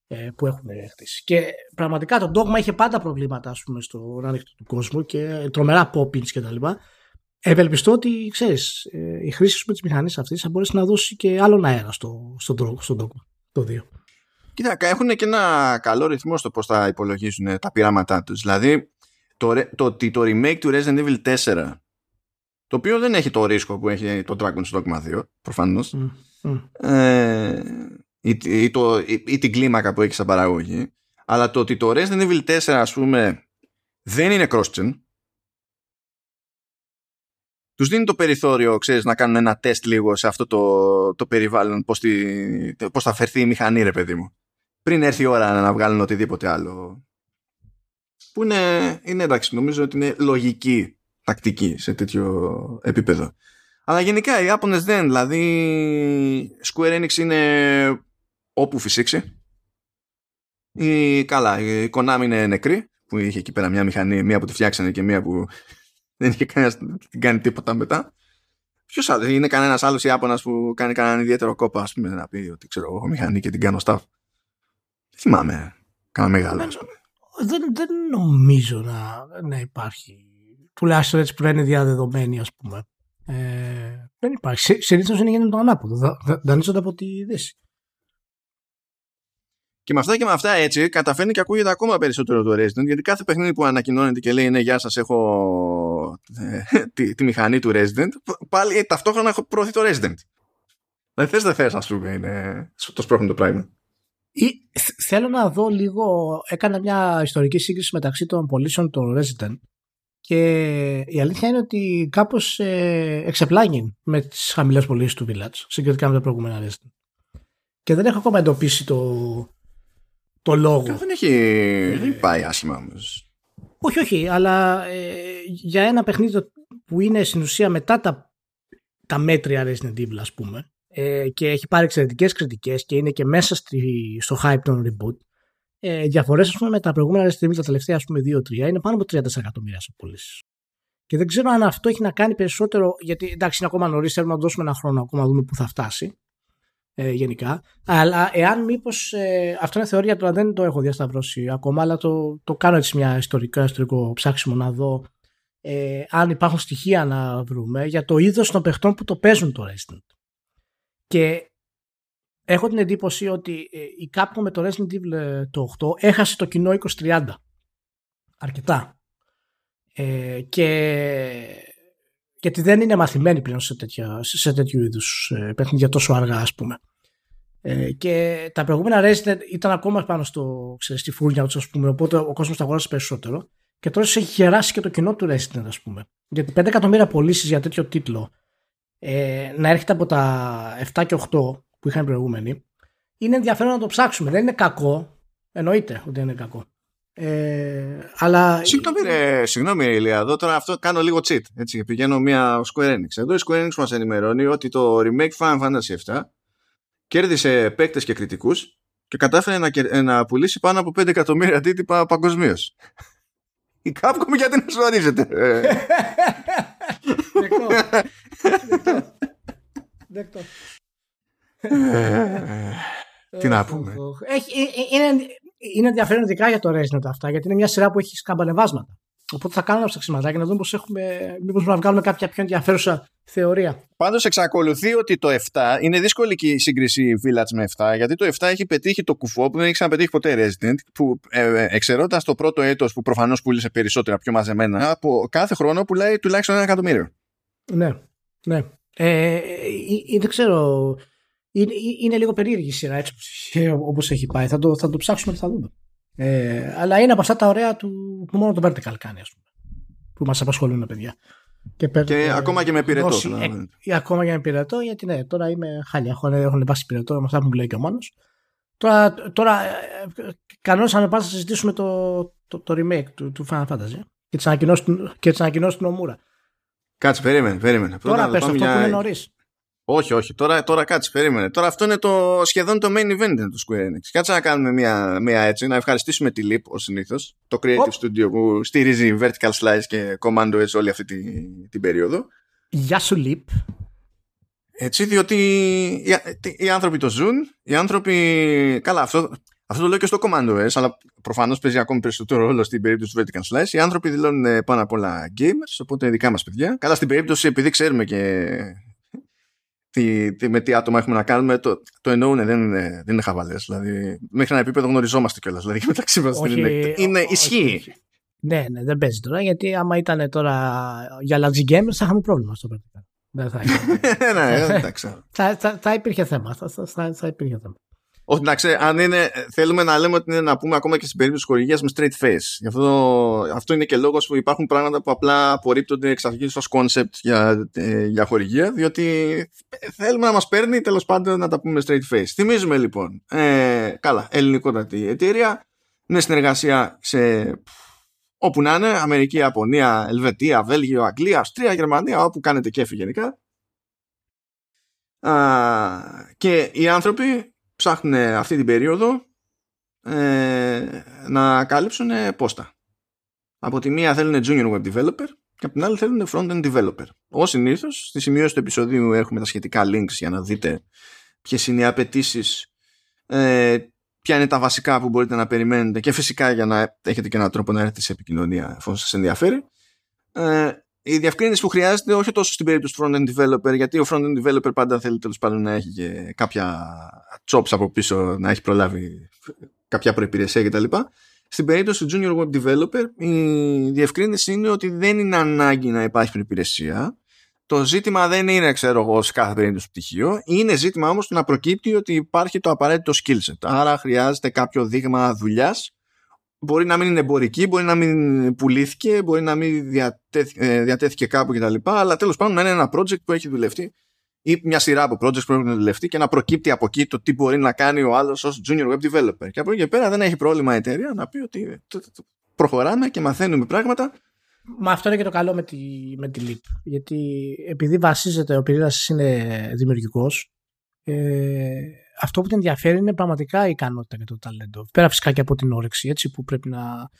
[SPEAKER 2] ε, που έχουν χτίσει. Και πραγματικά το Dogma είχε πάντα προβλήματα ας πούμε, στο ανοιχτό του κόσμου και τρομερά poppins κτλ. Ευελπιστώ ότι ξέρεις, ε, η χρήση με της μηχανής αυτής θα μπορέσει να δώσει και άλλον αέρα στο, στο, στο Dogma το 2.
[SPEAKER 1] Κοίτα, έχουν και ένα καλό ρυθμό στο πώς θα υπολογίζουν τα πειράματά τους. Δηλαδή, το, το ότι το remake του Resident Evil 4 το οποίο δεν έχει το ρίσκο που έχει το Dragon's Dogma 2 προφανώς. Ε, ή, ή, το, ή, ή, την κλίμακα που έχει σαν παραγωγή. Αλλά το ότι το Resident Evil 4 ας πούμε δεν είναι cross-gen. Τους δίνει το περιθώριο ξέρεις, να κάνουν ένα τεστ λίγο σε αυτό το, το περιβάλλον πώς, πώς θα φερθεί η μηχανή ρε παιδί μου. Πριν έρθει η ώρα να βγάλουν οτιδήποτε άλλο. Που είναι, είναι εντάξει, νομίζω ότι είναι λογική τακτική σε τέτοιο επίπεδο. Αλλά γενικά οι Ιάπωνες δεν, δηλαδή Square Enix είναι όπου φυσήξει. Η, καλά, η Konami είναι νεκρή, που είχε εκεί πέρα μια μηχανή, μία που τη φτιάξανε και μία που δεν είχε κανένας την κάνει τίποτα μετά. Ποιος άλλος, είναι κανένας άλλος Ιάπωνα που κάνει κανέναν ιδιαίτερο κόπο, ας πούμε, να πει ότι ξέρω εγώ μηχανή και την κάνω staff θυμάμαι. Κάνα μεγάλο. Δεν,
[SPEAKER 2] δεν, δεν νομίζω να, να υπάρχει. Τουλάχιστον έτσι που είναι διαδεδομένη, ας πούμε. Ε, δεν υπάρχει. Συνήθως είναι γίνεται το ανάποδο. Δανείζονται από τη Δύση.
[SPEAKER 1] Και με αυτά και με αυτά έτσι καταφέρνει και ακούγεται ακόμα περισσότερο το Resident γιατί κάθε παιχνίδι που ανακοινώνεται και λέει ναι γεια σας έχω ε, τη, τη, μηχανή του Resident πάλι ε, ταυτόχρονα έχω προωθεί το Resident. Δηλαδή θες δεν θες ας πούμε είναι το σπρώχνει το πράγμα.
[SPEAKER 2] Ή, θέλω να δω λίγο, έκανα μια ιστορική σύγκριση μεταξύ των πωλήσεων των Resident και η αλήθεια είναι ότι κάπως ε, εξεπλάγει με τις χαμηλές πωλήσεις του Village συγκριτικά με τα προηγούμενα Resident. Και δεν έχω ακόμα εντοπίσει το, το λόγο.
[SPEAKER 1] Δεν έχει δεν πάει άσχημα όμως.
[SPEAKER 2] Όχι, όχι, αλλά ε, για ένα παιχνίδι που είναι στην ουσία μετά τα τα μέτρια Resident Evil ας πούμε ε, και έχει πάρει εξαιρετικές κριτικές και είναι και μέσα στη, στο hype των reboot ε, διαφορές πούμε με τα προηγούμενα Resident Evil τα τελευταία ας πούμε 2-3 είναι πάνω από 30 εκατομμύρια σε πωλήσεις. Και δεν ξέρω αν αυτό έχει να κάνει περισσότερο, γιατί εντάξει είναι ακόμα νωρίς, θέλουμε να δώσουμε ένα χρόνο ακόμα να δούμε πού θα φτάσει ε, γενικά. Αλλά εάν μήπως. Ε, αυτό είναι θεωρία τώρα, δεν το έχω διασταυρώσει ακόμα, αλλά το, το κάνω έτσι μια ιστορικό, ιστορικό ψάξιμο να δω ε, αν υπάρχουν στοιχεία να βρούμε για το είδος των παιχτών που το παίζουν το Resident. Και έχω την εντύπωση ότι ε, η Capcom με το Resident Evil ε, το 8 έχασε το κοινό 2030. Αρκετά. Ε, και γιατί δεν είναι μαθημένοι πλέον σε, τέτοια, σε τέτοιου είδους ε, παιχνίδια τόσο αργά ας πούμε. Ε, και τα προηγούμενα Resident ήταν ακόμα πάνω στο, ξέρεις, στη φούρνια τους, ας πούμε, οπότε ο κόσμος τα αγόρασε περισσότερο. Και τώρα έχει γεράσει και το κοινό του Resident, ας πούμε. Γιατί 5 εκατομμύρια πωλήσεις για τέτοιο τίτλο ε, να έρχεται από τα 7 και 8 που είχαν οι προηγούμενοι, είναι ενδιαφέρον να το ψάξουμε. Δεν είναι κακό. Εννοείται ότι είναι κακό. Ε, αλλά...
[SPEAKER 1] Συγγνώμη, ρε, συγγνώμη Ηλία, εδώ τώρα αυτό κάνω λίγο cheat. Έτσι, πηγαίνω μια Square Enix. Εδώ η Square Enix μας ενημερώνει ότι το remake Final Fantasy VII κέρδισε παίκτες και κριτικούς και κατάφερε να, να πουλήσει πάνω από 5 εκατομμύρια αντίτυπα παγκοσμίως. Η Capcom γιατί να σου
[SPEAKER 2] Δεκτό. Δεκτό.
[SPEAKER 1] Τι να πούμε.
[SPEAKER 2] Έχει, είναι, είναι ενδιαφέρον ειδικά για το Resident αυτά, γιατί είναι μια σειρά που έχει σκαμπανεβάσματα. Οπότε θα κάνουμε ένα ψαξιματάκι να δούμε πώ έχουμε. Μήπω μπορούμε να βγάλουμε κάποια πιο ενδιαφέρουσα θεωρία.
[SPEAKER 1] Πάντω εξακολουθεί ότι το 7 είναι δύσκολη και η σύγκριση Village με 7, γιατί το 7 έχει πετύχει το κουφό που δεν έχει ξαναπετύχει ποτέ Resident, που ε, ε εξαιρώντα το πρώτο έτο που προφανώ πούλησε περισσότερα, πιο μαζεμένα, από κάθε χρόνο πουλάει τουλάχιστον ένα εκατομμύριο.
[SPEAKER 2] Ναι, ναι. Ε, ε, ε δεν ξέρω είναι, είναι λίγο περίεργη η σειρά έτσι όπως έχει πάει. Θα το, θα το ψάξουμε και θα δούμε. Ε, αλλά είναι από αυτά τα ωραία του, που μόνο το Vertical κάνει, ας πούμε. Που μας απασχολούν, παιδιά.
[SPEAKER 1] Και, και ε, ακόμα και με πυρετό. Δώσει,
[SPEAKER 2] ε, ακόμα και με πυρετό, γιατί ναι, τώρα είμαι χάλια. Έχουν, έχουν βάσει πυρετό με αυτά που μου λέει και ο Μάνος. Τώρα, τώρα ε, κανόνες αν να συζητήσουμε το, το, το, remake του, του Final Fantasy και τις ανακοινώσεις του Νομούρα.
[SPEAKER 1] Κάτσε, περίμενε, περίμενε.
[SPEAKER 2] Τώρα πες αυτό που είναι νωρίς.
[SPEAKER 1] Όχι, όχι. Τώρα, τώρα κάτσε, περίμενε. Τώρα αυτό είναι το, σχεδόν το main event του Square Enix. Κάτσε να κάνουμε μια, μια έτσι, να ευχαριστήσουμε τη Leap ως συνήθως, το Creative Studio που στηρίζει Vertical Slice και Commando Edge όλη αυτή την, την περίοδο.
[SPEAKER 2] Γεια σου Leap.
[SPEAKER 1] Έτσι, διότι οι, οι, άνθρωποι το ζουν, οι άνθρωποι. Καλά, αυτό, αυτό το λέω και στο Commando S, αλλά προφανώς παίζει ακόμη περισσότερο ρόλο στην περίπτωση του Vertical Slice. Οι άνθρωποι δηλώνουν πάνω απ' όλα gamers, οπότε δικά μας παιδιά. Καλά, στην περίπτωση, επειδή ξέρουμε και τι, τι, με τι άτομα έχουμε να κάνουμε, το, το εννοούν, δεν είναι, δεν είναι χαβαλές. Δηλαδή, μέχρι ένα επίπεδο γνωριζόμαστε κιόλας. Δηλαδή, μεταξύ μας είναι, είναι ισχύει.
[SPEAKER 2] Ναι, ναι, δεν παίζει τώρα, γιατί άμα ήταν τώρα για Logic Gamers θα είχαμε πρόβλημα στο πρακτικά. Δεν θα,
[SPEAKER 1] ναι, εντάξει.
[SPEAKER 2] θα, θα, θα, υπήρχε θέμα. Θα, θα, θα υπήρχε θέμα.
[SPEAKER 1] Όχι, εντάξει, αν είναι, θέλουμε να λέμε ότι είναι να πούμε ακόμα και στην περίπτωση της χορηγίας με straight face. Γι αυτό, αυτό είναι και λόγος που υπάρχουν πράγματα που απλά απορρίπτονται εξ αρχής ως concept για, ε, για χορηγία, διότι θέλουμε να μας παίρνει τέλος πάντων να τα πούμε straight face. Θυμίζουμε λοιπόν, ε, καλά, ελληνικότατη εταιρεία, με συνεργασία σε όπου να είναι, Αμερική, Ιαπωνία, Ελβετία, Βέλγιο, Αγγλία, Αυστρία, Γερμανία, όπου κάνετε κέφι γενικά. Α, και οι άνθρωποι ψάχνουν αυτή την περίοδο ε, να καλύψουν πόστα. Από τη μία θέλουν junior web developer και από την άλλη θέλουν front-end developer. Ω συνήθως, στη σημείωση του επεισοδίου έχουμε τα σχετικά links για να δείτε ποιες είναι οι απαιτήσεις, ε, ποια είναι τα βασικά που μπορείτε να περιμένετε και φυσικά για να έχετε και έναν τρόπο να έρθετε σε επικοινωνία εφόσον σας ενδιαφέρει. Ε, η διευκρίνηση που χρειάζεται όχι τόσο στην περίπτωση του front-end developer, γιατί ο front-end developer πάντα θέλει τέλος πάντων να έχει και κάποια chops από πίσω, να έχει προλάβει κάποια προπηρεσία κτλ. Στην περίπτωση του junior web developer, η διευκρίνηση είναι ότι δεν είναι ανάγκη να υπάρχει προπηρεσία. Το ζήτημα δεν είναι, ξέρω εγώ, σε κάθε περίπτωση πτυχίο. Είναι ζήτημα όμως να προκύπτει ότι υπάρχει το απαραίτητο skill set. Άρα χρειάζεται κάποιο δείγμα δουλειάς μπορεί να μην είναι εμπορική, μπορεί να μην πουλήθηκε, μπορεί να μην ε, διατέθηκε κάπου κτλ. Αλλά τέλος πάντων να είναι ένα project που έχει δουλευτεί ή μια σειρά από projects που έχουν δουλευτεί και να προκύπτει από εκεί το τι μπορεί να κάνει ο άλλος ως junior web developer. Και από εκεί και πέρα δεν έχει πρόβλημα η εταιρεία να πει ότι προχωράμε και μαθαίνουμε πράγματα
[SPEAKER 2] Μα αυτό είναι και το καλό με τη, με τη Leap. Γιατί επειδή βασίζεται, ο πυρήνας είναι δημιουργικός, ε, αυτό που την ενδιαφέρει είναι πραγματικά η ικανότητα και το ταλέντο. Πέρα φυσικά και από την όρεξη έτσι, που πρέπει να,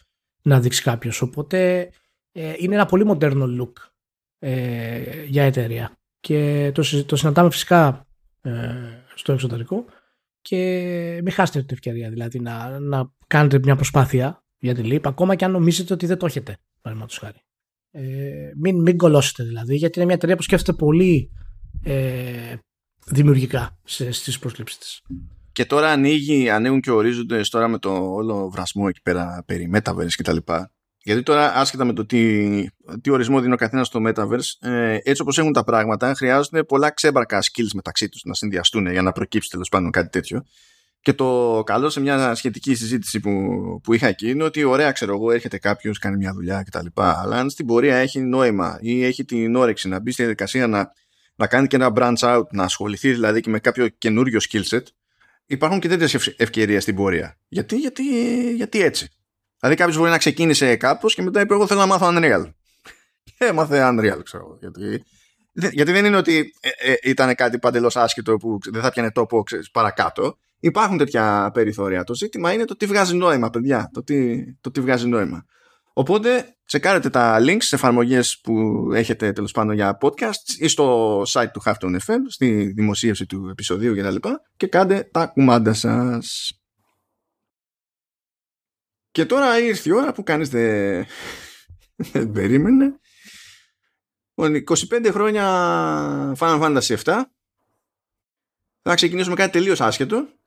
[SPEAKER 2] να δείξει κάποιος. Οπότε ε, είναι ένα πολύ μοντέρνο look ε, για εταιρεία. Και το, το συναντάμε φυσικά ε, στο εξωτερικό και μην χάσετε την ευκαιρία δηλαδή να, να κάνετε μια προσπάθεια για τη Leap ακόμα και αν νομίζετε ότι δεν το έχετε παραδείγματος χάρη. Ε, μην, μην κολώσετε δηλαδή γιατί είναι μια εταιρεία που σκέφτεται πολύ ε, δημιουργικά στις προσλήψεις της.
[SPEAKER 1] Και τώρα ανοίγει, ανοίγουν και ορίζοντες τώρα με το όλο βρασμό εκεί πέρα περί Metaverse και τα λοιπά. Γιατί τώρα άσχετα με το τι, τι ορισμό δίνει ο καθένας στο Metaverse, ε, έτσι όπως έχουν τα πράγματα, χρειάζονται πολλά ξέμπαρκα skills μεταξύ τους να συνδυαστούν για να προκύψει τέλος πάντων κάτι τέτοιο. Και το καλό σε μια σχετική συζήτηση που, που είχα εκεί είναι ότι ωραία ξέρω εγώ έρχεται κάποιος, κάνει μια δουλειά κτλ. Αλλά αν στην πορεία έχει νόημα ή έχει την όρεξη να μπει στη διαδικασία να να κάνει και ένα branch out, να ασχοληθεί δηλαδή και με κάποιο καινούριο skill set, υπάρχουν και τέτοιες ευκαιρίες στην πορεία. Γιατί, γιατί, γιατί έτσι; Δηλαδή κάποιος μπορεί να ξεκίνησε κάπως και μετά είπε: Εγώ θέλω να μάθω Unreal. Και έμαθε Unreal, ξέρω γιατί, γιατί δεν είναι ότι ε, ε, ήταν κάτι παντελώς άσχετο που δεν θα πιανε τόπο ξέρεις, παρακάτω. Υπάρχουν τέτοια περιθώρια. Το ζήτημα είναι το τι βγάζει νόημα, παιδιά. Το τι, το τι βγάζει νόημα. Οπότε τσεκάρετε τα links σε εφαρμογές που έχετε τέλος πάντων για podcast ή στο site του Halftone FM, στη δημοσίευση του επεισοδίου και τα λοιπά και κάντε τα κουμάντα σας. Και τώρα ήρθε η ώρα που κανείς δεν, δεν περίμενε. 25 λοιπόν, χρόνια Final Fantasy 7 θα ξεκινήσουμε κάτι τελείως άσχετο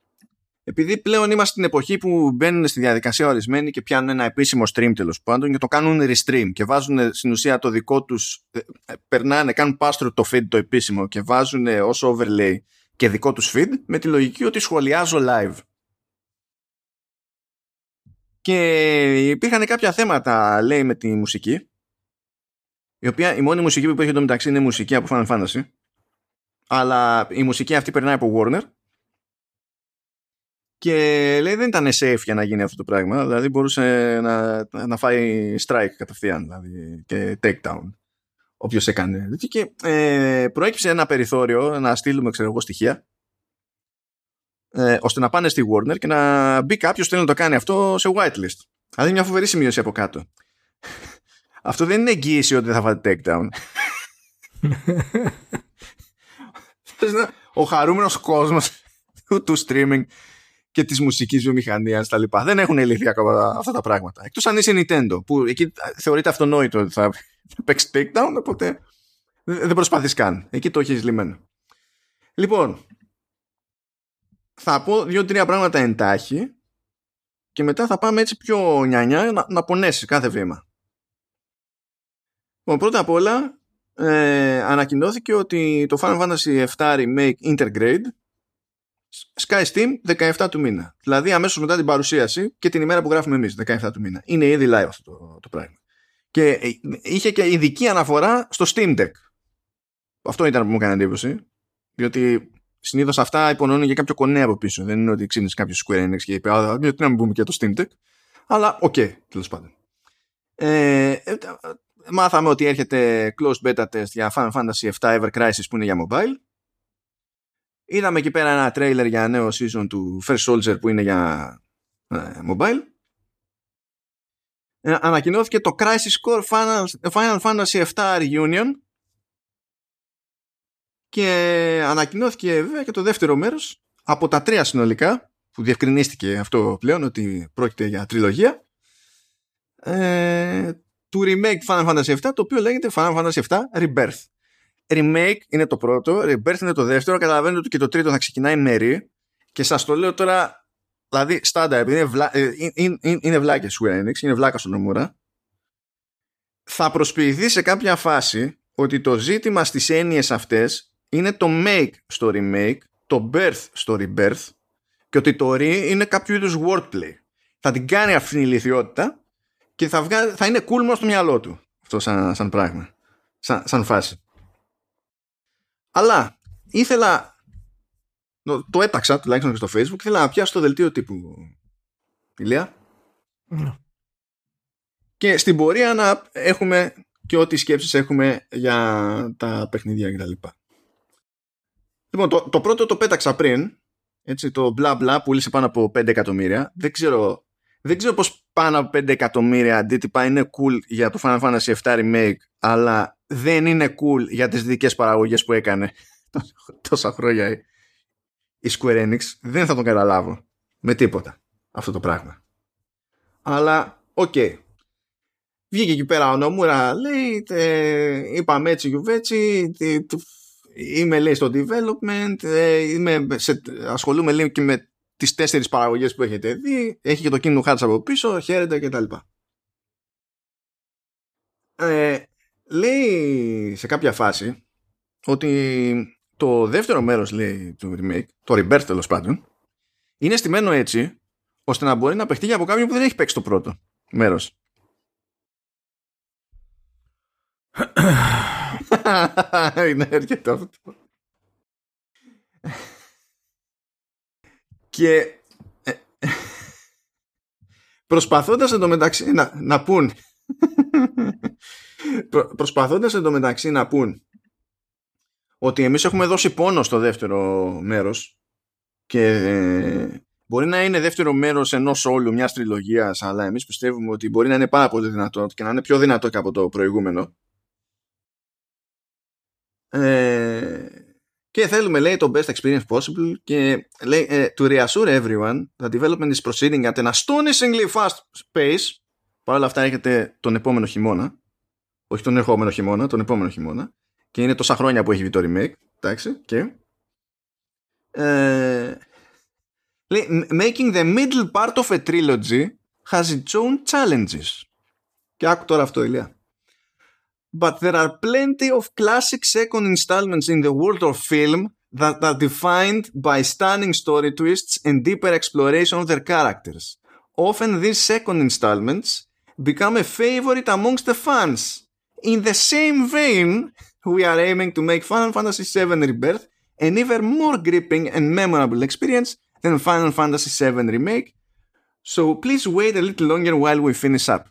[SPEAKER 1] επειδή πλέον είμαστε στην εποχή που μπαίνουν στη διαδικασία ορισμένοι και πιάνουν ένα επίσημο stream τέλος πάντων και το κάνουν restream και βάζουν στην ουσία το δικό τους. Ε, ε, περνάνε, κάνουν pass το feed το επίσημο και βάζουν ω overlay και δικό τους feed με τη λογική ότι σχολιάζω live. Και υπήρχαν κάποια θέματα, λέει, με τη μουσική. Η οποία η μόνη μουσική που υπήρχε εδώ μεταξύ είναι μουσική από Final Fantasy. Αλλά η μουσική αυτή περνάει από Warner και λέει δεν ήταν safe για να γίνει αυτό το πράγμα. Δηλαδή μπορούσε να, να φάει strike κατευθείαν δηλαδή, και takedown. Όποιος έκανε. Και ε, προέκυψε ένα περιθώριο να στείλουμε ξέρω εγώ στοιχεία ε, ώστε να πάνε στη Warner και να μπει κάποιος θέλει να το κάνει αυτό σε whitelist. Δηλαδή μια φοβερή σημείωση από κάτω. αυτό δεν είναι εγγύηση ότι δεν θα φάτε takedown. Ο χαρούμενος κόσμος του streaming και της μουσικής βιομηχανίας τα λοιπά. Δεν έχουν λυθεί ακόμα αυτά τα πράγματα. Εκτός αν είσαι Nintendo, που εκεί θεωρείται αυτονόητο ότι θα, θα παίξεις takedown, οπότε δεν προσπαθείς καν. Εκεί το έχεις λυμμένο. Λοιπόν, θα πω δύο-τρία πράγματα εντάχει και μετά θα πάμε έτσι πιο νιανιά να, να πονέσει κάθε βήμα. Λοιπόν, πρώτα απ' όλα ε, ανακοινώθηκε ότι το Final Fantasy VII Remake Intergrade Sky Steam 17 του μήνα. Δηλαδή αμέσως μετά την παρουσίαση και την ημέρα που γράφουμε εμείς, 17 του μήνα. Είναι ήδη live αυτό το, το πράγμα. Και ε, είχε και ειδική αναφορά στο Steam Deck. Αυτό ήταν που μου έκανε εντύπωση. Διότι συνήθως αυτά υπονοούν για κάποιο κονέ από πίσω. Δεν είναι ότι ξύπνησε κάποιο Square Enix και είπε Α, γιατί να μην πούμε και το Steam Deck. Αλλά OK, okay, τέλος πάντων. Ε, ε, μάθαμε ότι έρχεται closed beta test για Final Fantasy VII Ever Crisis που είναι για mobile Είδαμε εκεί πέρα ένα τρέιλερ για νέο season του First Soldier που είναι για ε, mobile. Ε, ανακοινώθηκε το Crisis Core Final, Final Fantasy VII Reunion. Και ανακοινώθηκε βέβαια και το δεύτερο μέρος από τα τρία συνολικά που διευκρινίστηκε αυτό πλέον ότι πρόκειται για τριλογία. Ε, του remake Final Fantasy VII το οποίο λέγεται Final Fantasy VII Rebirth remake είναι το πρώτο, rebirth είναι το δεύτερο, καταλαβαίνετε ότι και το τρίτο θα ξεκινάει με re και σας το λέω τώρα, δηλαδή στάντα, επειδή είναι, βλά, ε, είναι, είναι, είναι βλάκια Square Enix, είναι βλάκα στον Νομούρα, θα προσποιηθεί σε κάποια φάση ότι το ζήτημα στις έννοιες αυτές είναι το make στο remake, το birth στο rebirth και ότι το re είναι κάποιο είδους wordplay. Θα την κάνει αυτή η ηλικιότητα και θα, βγάλει, θα είναι cool μόνο στο μυαλό του αυτό σαν, σαν πράγμα, σαν, σαν φάση. Αλλά ήθελα. Το έταξα τουλάχιστον και στο facebook. Ήθελα να πιάσω το δελτίο τύπου. Ηλία. Ναι. και στην πορεία να έχουμε και ό,τι σκέψεις έχουμε για τα παιχνίδια κτλ. Λοιπόν, το, το πρώτο το πέταξα πριν, έτσι, το μπλα μπλα πούλησε πάνω από 5 εκατομμύρια. Δεν ξέρω, δεν ξέρω πως πάνω από 5 εκατομμύρια αντίτυπα είναι cool για το Final Fantasy VII Remake, αλλά δεν είναι cool για τις δικές παραγωγές που έκανε τόσα χρόνια η Square Enix. Δεν θα τον καταλάβω με τίποτα αυτό το πράγμα. Αλλά, OK. Okay. Βγήκε εκεί πέρα ο Νόμουρα, λέει, είπαμε έτσι γιουβέτσι, είμαι λέει στο development, ε, είμαι σε, ασχολούμαι λέει και με τις τέσσερις παραγωγές που έχετε δει, έχει και το Kingdom Hearts από πίσω, χαίρεται κτλ. Ε, λέει σε κάποια φάση ότι το δεύτερο μέρος λέει του remake, το rebirth τέλος πάντων, είναι στημένο έτσι ώστε να μπορεί να παιχτεί για από κάποιον που δεν έχει παίξει το πρώτο μέρος. Είναι αρκετό αυτό. Και ε, προσπαθώντας εντωμεταξύ να, να πούν προ, προσπαθώντας εντωμεταξύ να πούν ότι εμείς έχουμε δώσει πόνο στο δεύτερο μέρος και ε, μπορεί να είναι δεύτερο μέρος ενός όλου μιας τριλογίας αλλά εμείς πιστεύουμε ότι μπορεί να είναι πάρα πολύ δυνατό και να είναι πιο δυνατό και από το προηγούμενο. Ε, και θέλουμε λέει το best experience possible και λέει ε, to reassure everyone the development is proceeding at an astonishingly fast pace. Παρ' όλα αυτά έχετε τον επόμενο χειμώνα όχι τον ερχόμενο χειμώνα, τον επόμενο χειμώνα και είναι τόσα χρόνια που έχει βγει το remake εντάξει και ε, λέει, making the middle part of a trilogy has its own challenges και άκου τώρα αυτό Ηλία but there are plenty of classic second installments in the world of film that are defined by stunning story twists and deeper exploration of their characters. Often these second installments become a favorite amongst the fans. In the same vein, we are aiming to make Final Fantasy VII Rebirth an even more gripping and memorable experience than Final Fantasy VII Remake. So please wait a little longer while we finish up.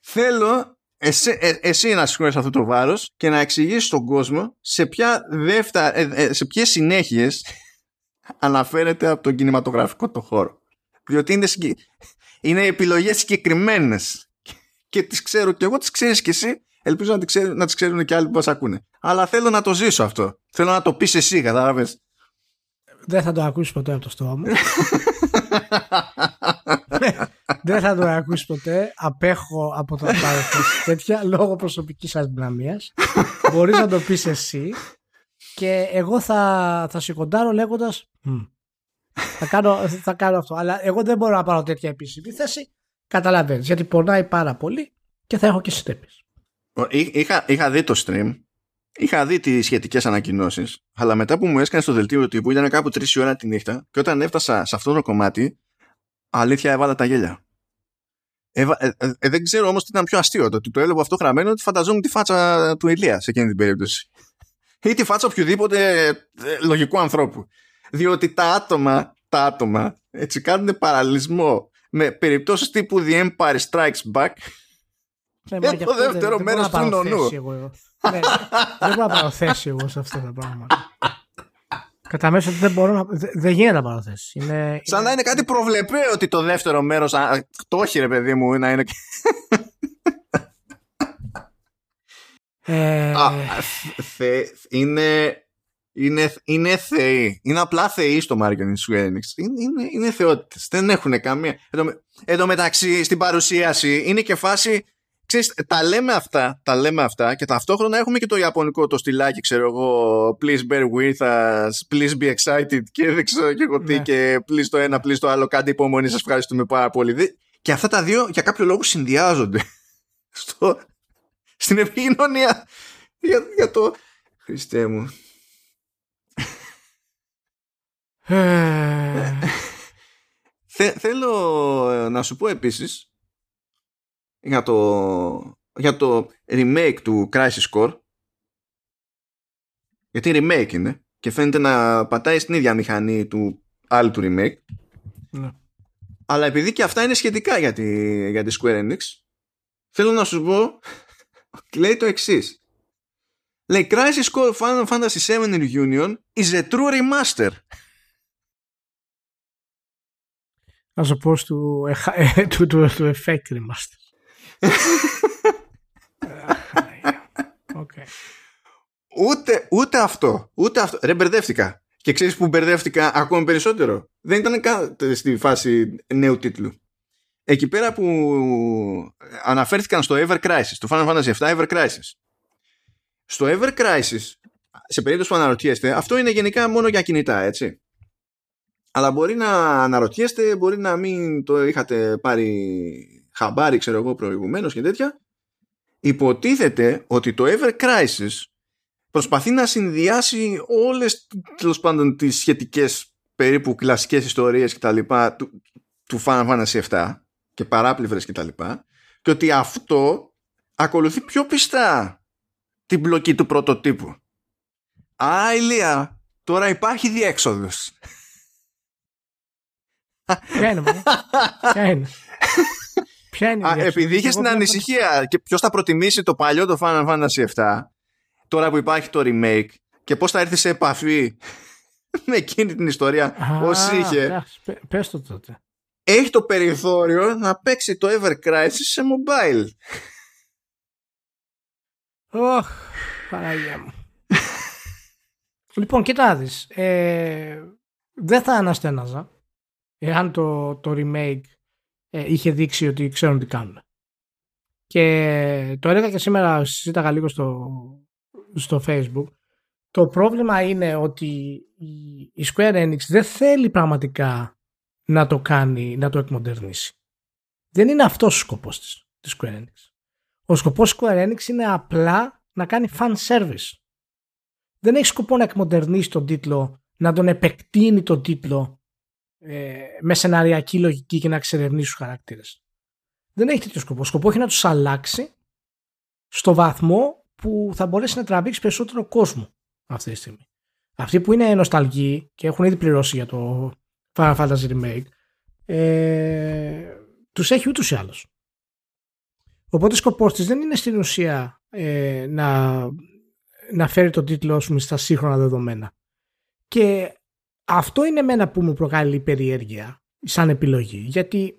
[SPEAKER 1] Θέλω εσύ, ε, εσύ να σηκώσει αυτό το βάρος και να εξηγήσεις στον κόσμο σε, ποια δεύτερα, ε, ε, σε ποιες συνέχειες αναφέρεται από τον κινηματογραφικό το χώρο. Διότι είναι, είναι επιλογές συγκεκριμένες και τις ξέρω και εγώ τις ξέρεις και εσύ ελπίζω να τις, ξέρουν, να τις ξέρουν και άλλοι που μας ακούνε. Αλλά θέλω να το ζήσω αυτό. Θέλω να το πεις εσύ, κατάλαβες.
[SPEAKER 2] Δεν θα το ακούσεις ποτέ από το στόμα μου. Δεν θα το ακούσεις ποτέ. Απέχω από το να τέτοια λόγω προσωπικής αδυναμίας. Μπορείς να το πεις εσύ. Και εγώ θα, θα σηκοντάρω λέγοντας. Θα κάνω, θα κάνω αυτό. Αλλά εγώ δεν μπορώ να πάρω τέτοια επίσημη θέση. Καταλαβαίνεις. Γιατί πονάει πάρα πολύ και θα έχω και συνέπειες.
[SPEAKER 1] Είχα, είχα δει το stream είχα δει τις σχετικές ανακοινώσεις, αλλά μετά που μου έσκανε στο δελτίο τύπου ήταν κάπου 3 ώρα τη νύχτα και όταν έφτασα σε αυτό το κομμάτι, αλήθεια έβαλα τα γέλια. Ε, ε, ε, δεν ξέρω όμως τι ήταν πιο αστείο. Το ότι το έλεγα αυτό γραμμένο ότι φανταζόμουν τη φάτσα του Ηλία σε εκείνη την περίπτωση. Ή τη φάτσα οποιοδήποτε ε, λογικού ανθρώπου. Διότι τα άτομα, τα άτομα έτσι κάνουν παραλυσμό με περιπτώσεις τύπου The Empire Strikes Back ναι, και το δεύτερο μέρος του νονού.
[SPEAKER 2] Ναι, δεν μπορώ να πάρω θέση εγώ σε αυτά τα πράγματα. Κατά μέσο δεν μπορώ να. Δεν γίνεται να πάρω θέση. Είναι,
[SPEAKER 1] Σαν να είναι κάτι προβλεπέ ότι το δεύτερο μέρο. Το όχι, ρε παιδί μου, να είναι.
[SPEAKER 2] Ε... Α,
[SPEAKER 1] θε, είναι, είναι, είναι θεοί. Είναι απλά θεοί στο Mario Square Enix. Είναι, είναι, είναι θεότητες. Δεν έχουν καμία. Εν τω μεταξύ, στην παρουσίαση είναι και φάση ξέρεις, τα λέμε αυτά, τα λέμε αυτά και ταυτόχρονα έχουμε και το ιαπωνικό το στυλάκι, ξέρω εγώ, please bear with us, please be excited και δεν ξέρω και εγώ τι ναι. και please το ένα, please το άλλο, κάντε υπομονή, σας ευχαριστούμε πάρα πολύ. Και αυτά τα δύο για κάποιο λόγο συνδυάζονται στο, στην επικοινωνία για, για το... Χριστέ μου. θέλω να σου πω επίσης για το, για το remake του Crisis Core γιατί remake είναι και φαίνεται να πατάει στην ίδια μηχανή του άλλου του remake
[SPEAKER 2] ναι.
[SPEAKER 1] αλλά επειδή και αυτά είναι σχετικά για τη, για τη Square Enix θέλω να σου πω λέει το εξής. Λέει Crisis Core Final Fantasy VII Reunion is a true remaster.
[SPEAKER 2] As opposed to, to, to, to effect remaster. Okay.
[SPEAKER 1] Ούτε, ούτε αυτό. Ούτε αυτό. Ρε, μπερδεύτηκα. Και ξέρεις που μπερδεύτηκα ακόμη περισσότερο; Δεν ήταν καν στη φάση νέου τίτλου. Εκεί πέρα που αναφέρθηκαν στο Ever Crisis, το Final Fantasy VII Ever Crisis. Στο Ever Crisis, σε περίπτωση που αναρωτιέστε, αυτό είναι γενικά μόνο για κινητά, έτσι. Αλλά μπορεί να αναρωτιέστε, μπορεί να μην το είχατε πάρει χαμπάρι, ξέρω εγώ, προηγουμένως και τέτοια. Υποτίθεται ότι το Ever Crisis προσπαθεί να συνδυάσει όλες τέλος πάντων τις σχετικές περίπου κλασικές ιστορίες και τα λοιπά του, του Final Fantasy 7 και παράπλευρες και τα λοιπά και ότι αυτό ακολουθεί πιο πιστά την μπλοκή του πρωτοτύπου. Α, Ηλία, τώρα υπάρχει διέξοδος.
[SPEAKER 2] Ποια είναι, Ποια είναι. Ποια είναι
[SPEAKER 1] Α, επειδή είχες την ανησυχία και ποιος θα προτιμήσει το παλιό το Final Fantasy 7 τώρα που υπάρχει το remake και πώς θα έρθει σε επαφή με εκείνη την ιστορία όσοι είχε.
[SPEAKER 2] πες το τότε.
[SPEAKER 1] Έχει το περιθώριο να παίξει το Ever Crisis σε mobile.
[SPEAKER 2] Ωχ, Παναγία μου. Λοιπόν, κοιτάδεις ε, δεν θα αναστέναζα εάν το, το remake ε, είχε δείξει ότι ξέρουν τι κάνουν. Και το έλεγα και σήμερα, συζήταγα λίγο στο, στο facebook το πρόβλημα είναι ότι η Square Enix δεν θέλει πραγματικά να το κάνει, να το εκμοντερνήσει. Δεν είναι αυτός ο σκοπός της, της Square Enix. Ο σκοπός της Square Enix είναι απλά να κάνει fan service. Δεν έχει σκοπό να εκμοντερνήσει τον τίτλο, να τον επεκτείνει τον τίτλο ε, με σεναριακή λογική και να εξερευνήσει τους χαρακτήρες. Δεν έχει τέτοιο σκοπό. Ο σκοπό έχει να τους αλλάξει στο βαθμό που θα μπορέσει να τραβήξει περισσότερο κόσμο αυτή τη στιγμή. Αυτοί που είναι νοσταλγοί και έχουν ήδη πληρώσει για το Final Fantasy Remake, ε, τους έχει ούτως ή άλλως. Οπότε ο σκοπός της δεν είναι στην ουσία ε, να, να φέρει τον τίτλο σου στα σύγχρονα δεδομένα. Και αυτό είναι μένα που μου προκαλεί περιέργεια σαν επιλογή. Γιατί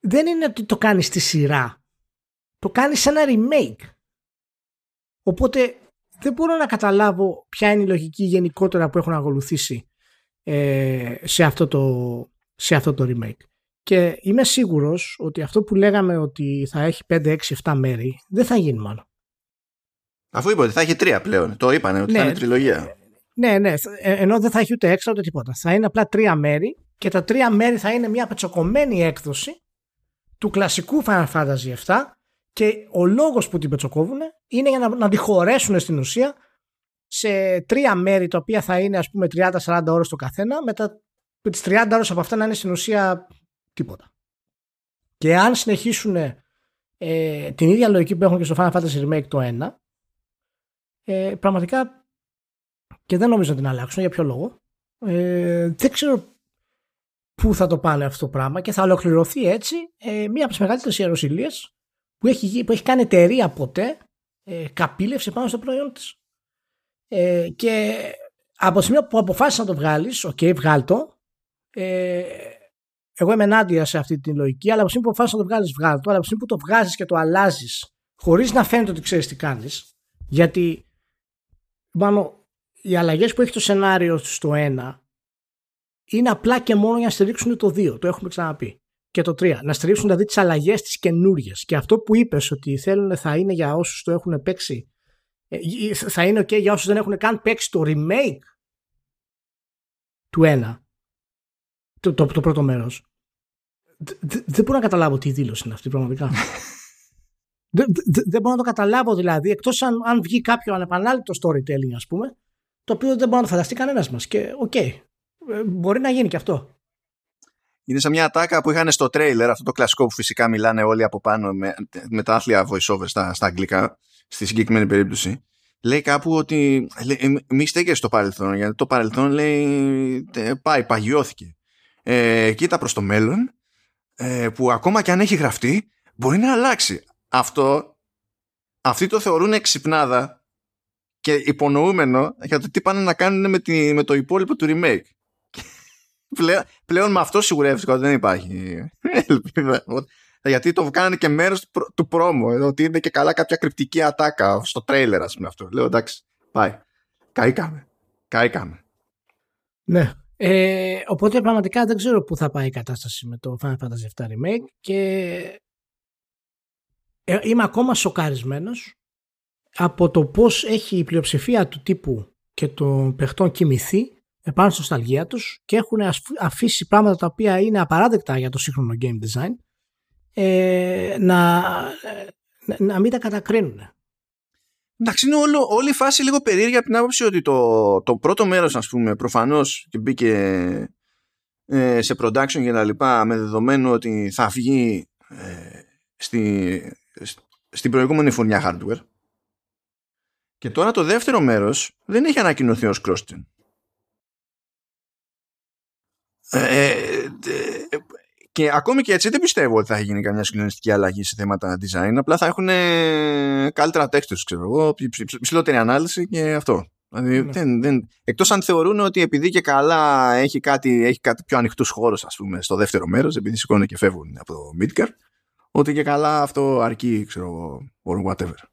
[SPEAKER 2] δεν είναι ότι το κάνεις στη σειρά. Το κάνεις σε ένα remake. Οπότε δεν μπορώ να καταλάβω ποια είναι η λογική γενικότερα που έχουν ακολουθήσει ε, σε, αυτό το, σε αυτό το remake. Και είμαι σίγουρος ότι αυτό που λέγαμε ότι θα έχει 5, 6, 7 μέρη δεν θα γίνει μάλλον.
[SPEAKER 1] Αφού είπα ότι θα έχει τρία πλέον. Το είπανε ότι ναι, θα είναι τριλογία.
[SPEAKER 2] Ναι, ναι. Ε, ενώ δεν θα έχει ούτε έξω ούτε τίποτα. Θα είναι απλά τρία μέρη και τα τρία μέρη θα είναι μια πετσοκομμένη έκδοση του κλασικού Final Fantasy 7 και ο λόγος που την πετσοκόβουν είναι για να, να τη χωρέσουν στην ουσία σε τρία μέρη τα οποία θα είναι ας πούμε 30-40 ώρες το καθένα με, τα, με τις 30 ώρες από αυτά να είναι στην ουσία τίποτα. Και αν συνεχίσουν ε, την ίδια λογική που έχουν και στο Final Fantasy Remake το 1 ε, πραγματικά και δεν νομίζω να την αλλάξουν. Για ποιο λόγο; Ε, δεν ξέρω πού θα το πάνε αυτό το πράγμα και θα ολοκληρωθεί έτσι ε, μία από τις μεγαλύτερες ιεροσυλίες που έχει, που έχει κάνει εταιρεία ποτέ ε, καπήλευσε πάνω στο προϊόν της. Ε, και από τη στιγμή που αποφάσισε να το βγάλεις, OK, okay, βγάλ το, ε, εγώ είμαι ενάντια σε αυτή την λογική, αλλά από τη στιγμή που αποφάσισε να το βγάλεις, βγάλ το, αλλά από τη στιγμή που το βγάζεις και το αλλάζεις χωρίς να φαίνεται ότι ξέρεις τι κάνεις, γιατί πάνω, οι αλλαγές που έχει το σενάριο στο 1 είναι απλά και μόνο για να στηρίξουν το 2. Το έχουμε ξαναπεί και το 3. Να στηρίξουν δηλαδή τις αλλαγές τις καινούριες. Και αυτό που είπες ότι θέλουν θα είναι για όσους το έχουν παίξει. Ε, θα είναι ok για όσους δεν έχουν καν παίξει το remake του 1. Το, το, το πρώτο μέρος. Δεν μπορώ να καταλάβω τι δήλωση είναι αυτή πραγματικά. Δεν μπορώ να το καταλάβω δηλαδή, εκτός αν, αν βγει κάποιο ανεπανάληπτο storytelling, ας πούμε, το οποίο δεν μπορεί να το φανταστεί κανένας μας. Και OK, okay, ε, μπορεί να γίνει και αυτό
[SPEAKER 1] είναι σαν μια ατάκα που είχαν στο τρέιλερ, αυτό το κλασικό που φυσικά μιλάνε όλοι από πάνω με, με τα άθλια voiceover στα, στα αγγλικά, στη συγκεκριμένη περίπτωση. Λέει κάπου ότι λέει, μη στέκεσαι στο παρελθόν, γιατί το παρελθόν λέει πάει, παγιώθηκε. Ε, κοίτα προς το μέλλον, ε, που ακόμα και αν έχει γραφτεί, μπορεί να αλλάξει. αυτό αυτοί το θεωρούν εξυπνάδα και υπονοούμενο για το τι πάνε να κάνουν με, τη, με το υπόλοιπο του remake. πλέον, πλέον με αυτό σιγουρεύτηκα ότι δεν υπάρχει ελπίδα. Γιατί το κάνανε και μέρος του, του πρόμο. Ότι είναι και καλά κάποια κρυπτική ατάκα στο τρέιλερ, ας πούμε αυτό. Λέω εντάξει, πάει. Καήκαμε. Καήκαμε.
[SPEAKER 2] Ναι. Ε, οπότε πραγματικά δεν ξέρω πού θα πάει η κατάσταση με το Final Fantasy VII Remake και ε, είμαι ακόμα σοκαρισμένος από το πώς έχει η πλειοψηφία του τύπου και των παιχτών κοιμηθεί επάνω στο σταλγία τους και έχουν αφήσει πράγματα τα οποία είναι απαράδεκτα για το σύγχρονο game design ε, να, να μην τα κατακρίνουν.
[SPEAKER 1] Εντάξει, είναι όλο, όλη η φάση λίγο περίεργη από την άποψη ότι το, το πρώτο μέρος, ας πούμε, προφανώς και μπήκε ε, σε production και τα λοιπά, με δεδομένο ότι θα βγει ε, στη, στην προηγούμενη φωνιά hardware. Και τώρα το δεύτερο μέρος δεν έχει ανακοινωθεί ως cross ε, ε, και ακόμη και έτσι δεν πιστεύω ότι θα γίνει καμιά συγκλονιστική αλλαγή σε θέματα design. Απλά θα έχουν καλύτερα textures, ξέρω εγώ, ψηλότερη ανάλυση και αυτό. Δηλαδή, ναι. δεν, δεν... Εκτός αν θεωρούν ότι επειδή και καλά έχει κάτι, έχει κάτι πιο ανοιχτούς χώρους, ας πούμε, στο δεύτερο μέρος, επειδή σηκώνουν και φεύγουν από το Midgar, ότι και καλά αυτό αρκεί, ξέρω εγώ, or whatever.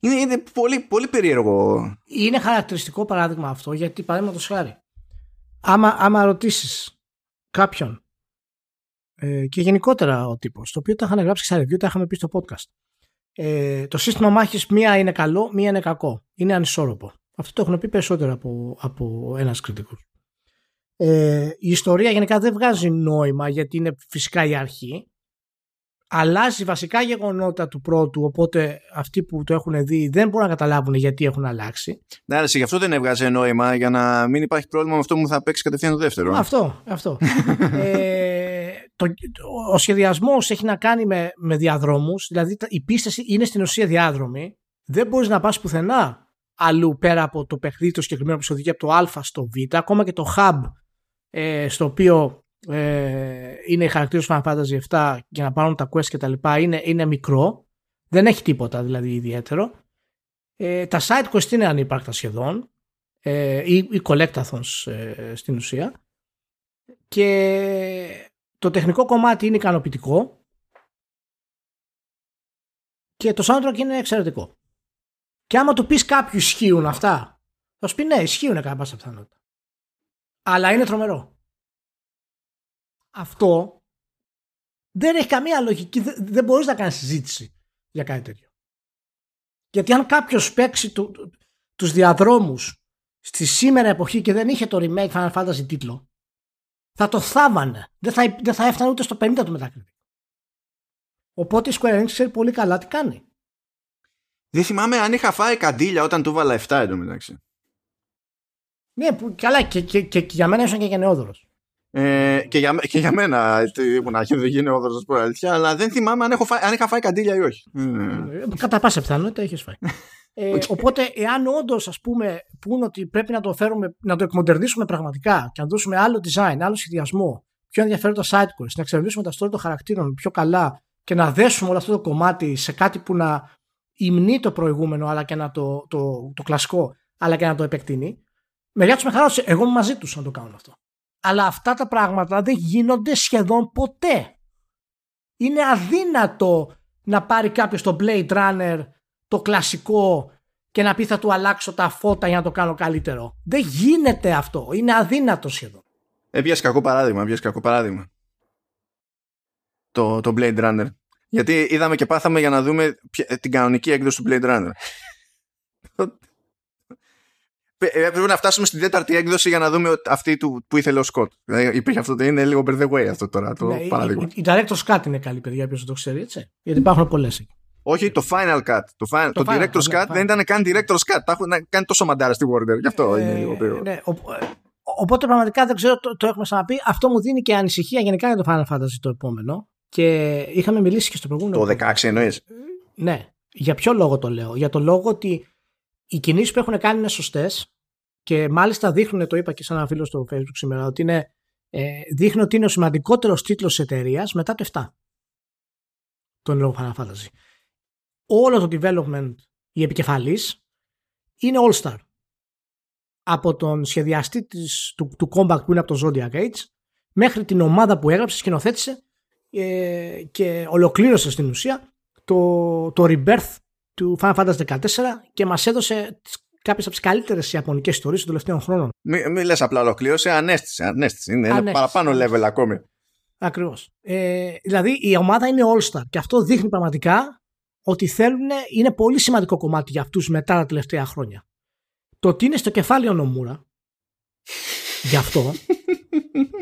[SPEAKER 1] Είναι, είναι πολύ, πολύ περίεργο.
[SPEAKER 2] Είναι χαρακτηριστικό παράδειγμα αυτό, γιατί παραδείγματος χάρη, άμα, άμα ρωτήσεις κάποιον ε, και γενικότερα ο τύπος, το οποίο τα είχαν γράψει στα review, τα είχαμε πει στο podcast. Ε, το σύστημα μάχης μία είναι καλό, μία είναι κακό. Είναι ανισόρροπο. Αυτό το έχουν πει περισσότερο από, από ένας κριτικός. Ε, η ιστορία γενικά δεν βγάζει νόημα γιατί είναι φυσικά η αρχή. Αλλάζει βασικά γεγονότα του πρώτου, οπότε αυτοί που το έχουν δει δεν μπορούν να καταλάβουν γιατί έχουν αλλάξει.
[SPEAKER 1] Ναι, αλλά γι' αυτό δεν έβγαζε νόημα για να μην υπάρχει πρόβλημα με αυτό που θα παίξει κατευθείαν το δεύτερο.
[SPEAKER 2] Αυτό, αυτό. ε, το, ο σχεδιασμός έχει να κάνει με, με διαδρόμους, δηλαδή η πίσταση είναι στην ουσία διάδρομη. Δεν μπορείς να πας πουθενά αλλού πέρα από το παιχνίδι το συγκεκριμένο που σου οδηγεί από το Α στο Β, ακόμα και το hub ε, στο οποίο ε, είναι οι χαρακτήρες του Final Fantasy 7 για να πάρουν τα quest και τα λοιπά είναι, είναι μικρό, δεν έχει τίποτα δηλαδή ιδιαίτερο. Ε, τα side quest είναι ανύπαρκτα σχεδόν ε, ή, ή collectathons ε, στην ουσία και το τεχνικό κομμάτι είναι ικανοποιητικό και το soundtrack είναι εξαιρετικό. Και άμα του πεις κάποιου ισχύουν αυτά, θα σου πει ναι, ισχύουν κατά πάσα πιθανότητα. Αλλά είναι τρομερό. Αυτό δεν έχει καμία λογική. Δεν μπορείς να κάνεις συζήτηση για κάτι τέτοιο. Γιατί αν κάποιος παίξει του, του, τους διαδρόμους στη σήμερα εποχή και δεν είχε το remake Final Fantasy τίτλο, θα το θάβανε. Δεν θα, δεν θα έφτανε ούτε στο 50 του μετακριτή. Οπότε η Square Enix ξέρει πολύ καλά τι κάνει.
[SPEAKER 1] Δεν θυμάμαι αν είχα φάει καντήλια όταν του βάλα 7 εντωμεταξύ.
[SPEAKER 2] Ναι, που, καλά και, και, και, και για μένα ήσουν και γενναιόδωρος.
[SPEAKER 1] Ε, και, για, και για μένα ήμουν αρχή δεν γίνει όδωρο, να πω αλήθεια, αλλά δεν θυμάμαι αν, έχω φάει, αν είχα φάει καντήλια ή όχι.
[SPEAKER 2] Ε, κατά πάσα πιθανότητα έχει φάει. ε, οπότε, εάν όντως ας πούμε πούν ότι πρέπει να το φέρουμε, να το εκμοντερνήσουμε πραγματικά και να δώσουμε άλλο design, άλλο σχεδιασμό, πιο ενδιαφέροντα side quests, να εξερευνήσουμε τα story των χαρακτήρων πιο καλά και να δέσουμε όλο αυτό το κομμάτι σε κάτι που να υμνεί το προηγούμενο αλλά και να το, το, το, κλασικό, αλλά και να το επεκτείνει. Μεριά τους με χαρά, εγώ είμαι μαζί τους να το κάνουν αυτό. Αλλά αυτά τα πράγματα δεν γίνονται σχεδόν ποτέ. Είναι αδύνατο να πάρει κάποιος το Blade Runner το κλασικό και να πει θα του αλλάξω τα φώτα για να το κάνω καλύτερο. Δεν γίνεται αυτό. Είναι αδύνατο σχεδόν.
[SPEAKER 1] Έπιασε κακό παράδειγμα. Έπιασε κακό παράδειγμα. Το, το Blade Runner. Γιατί είδαμε και πάθαμε για να δούμε την κανονική έκδοση του Blade Runner. Ε, πρέπει να φτάσουμε στην τέταρτη έκδοση για να δούμε αυτή του, που ήθελε ο Σκοτ. Δηλαδή υπήρχε αυτό, είναι λίγο by the way αυτό τώρα το ναι, παράδειγμα.
[SPEAKER 2] Η, η, Director's Cut είναι καλή παιδιά, ποιος το ξέρει, έτσι. Γιατί υπάρχουν πολλές εκεί.
[SPEAKER 1] Όχι, το Final Cut. Το, final, το, το Director's Cut δεν ήταν καν Director's Cut. Τα έχουν κάνει τόσο μαντάρα στη Warner. Γι' αυτό ε, είναι λίγο περίεργο. Ναι, ο,
[SPEAKER 2] ε, οπότε πραγματικά δεν ξέρω, το, το έχουμε ξαναπεί. Αυτό μου δίνει και ανησυχία γενικά για το Final Fantasy το επόμενο. Και είχαμε μιλήσει και στο προηγούμενο.
[SPEAKER 1] Το 16 εννοείς;
[SPEAKER 2] Ναι. Για ποιο λόγο το λέω; Για το λόγο ότι οι κινήσεις που έχουν κάνει είναι σωστές και μάλιστα δείχνουν, το είπα και σε ένα φίλο στο Facebook σήμερα, ότι είναι, ε, δείχνουν ότι είναι ο σημαντικότερος τίτλος της εταιρείας μετά το 7. Τον λόγο Final Fantasy. όλο το development η επικεφαλής είναι All-Star. Από τον σχεδιαστή της, του, του combat που είναι από το Zodiac Age μέχρι την ομάδα που έγραψε, σκηνοθέτησε ε, και ολοκλήρωσε στην ουσία το, το rebirth του Final Fantasy 14 και μας έδωσε κάποιες από τις καλύτερες ιαπωνικές ιστορίες των τελευταίων χρόνων.
[SPEAKER 1] Μην μη λες απλά ολοκλήρωσε, ανέστησε, ανέστησε. Είναι ένα παραπάνω level ακόμη.
[SPEAKER 2] Ακριβώς. Ε, δηλαδή η ομάδα είναι all-star και αυτό δείχνει πραγματικά ότι θέλουν, είναι πολύ σημαντικό κομμάτι για αυτούς μετά τα τελευταία χρόνια. Το ότι είναι στο κεφάλι ο Νομούρα, γι' αυτό,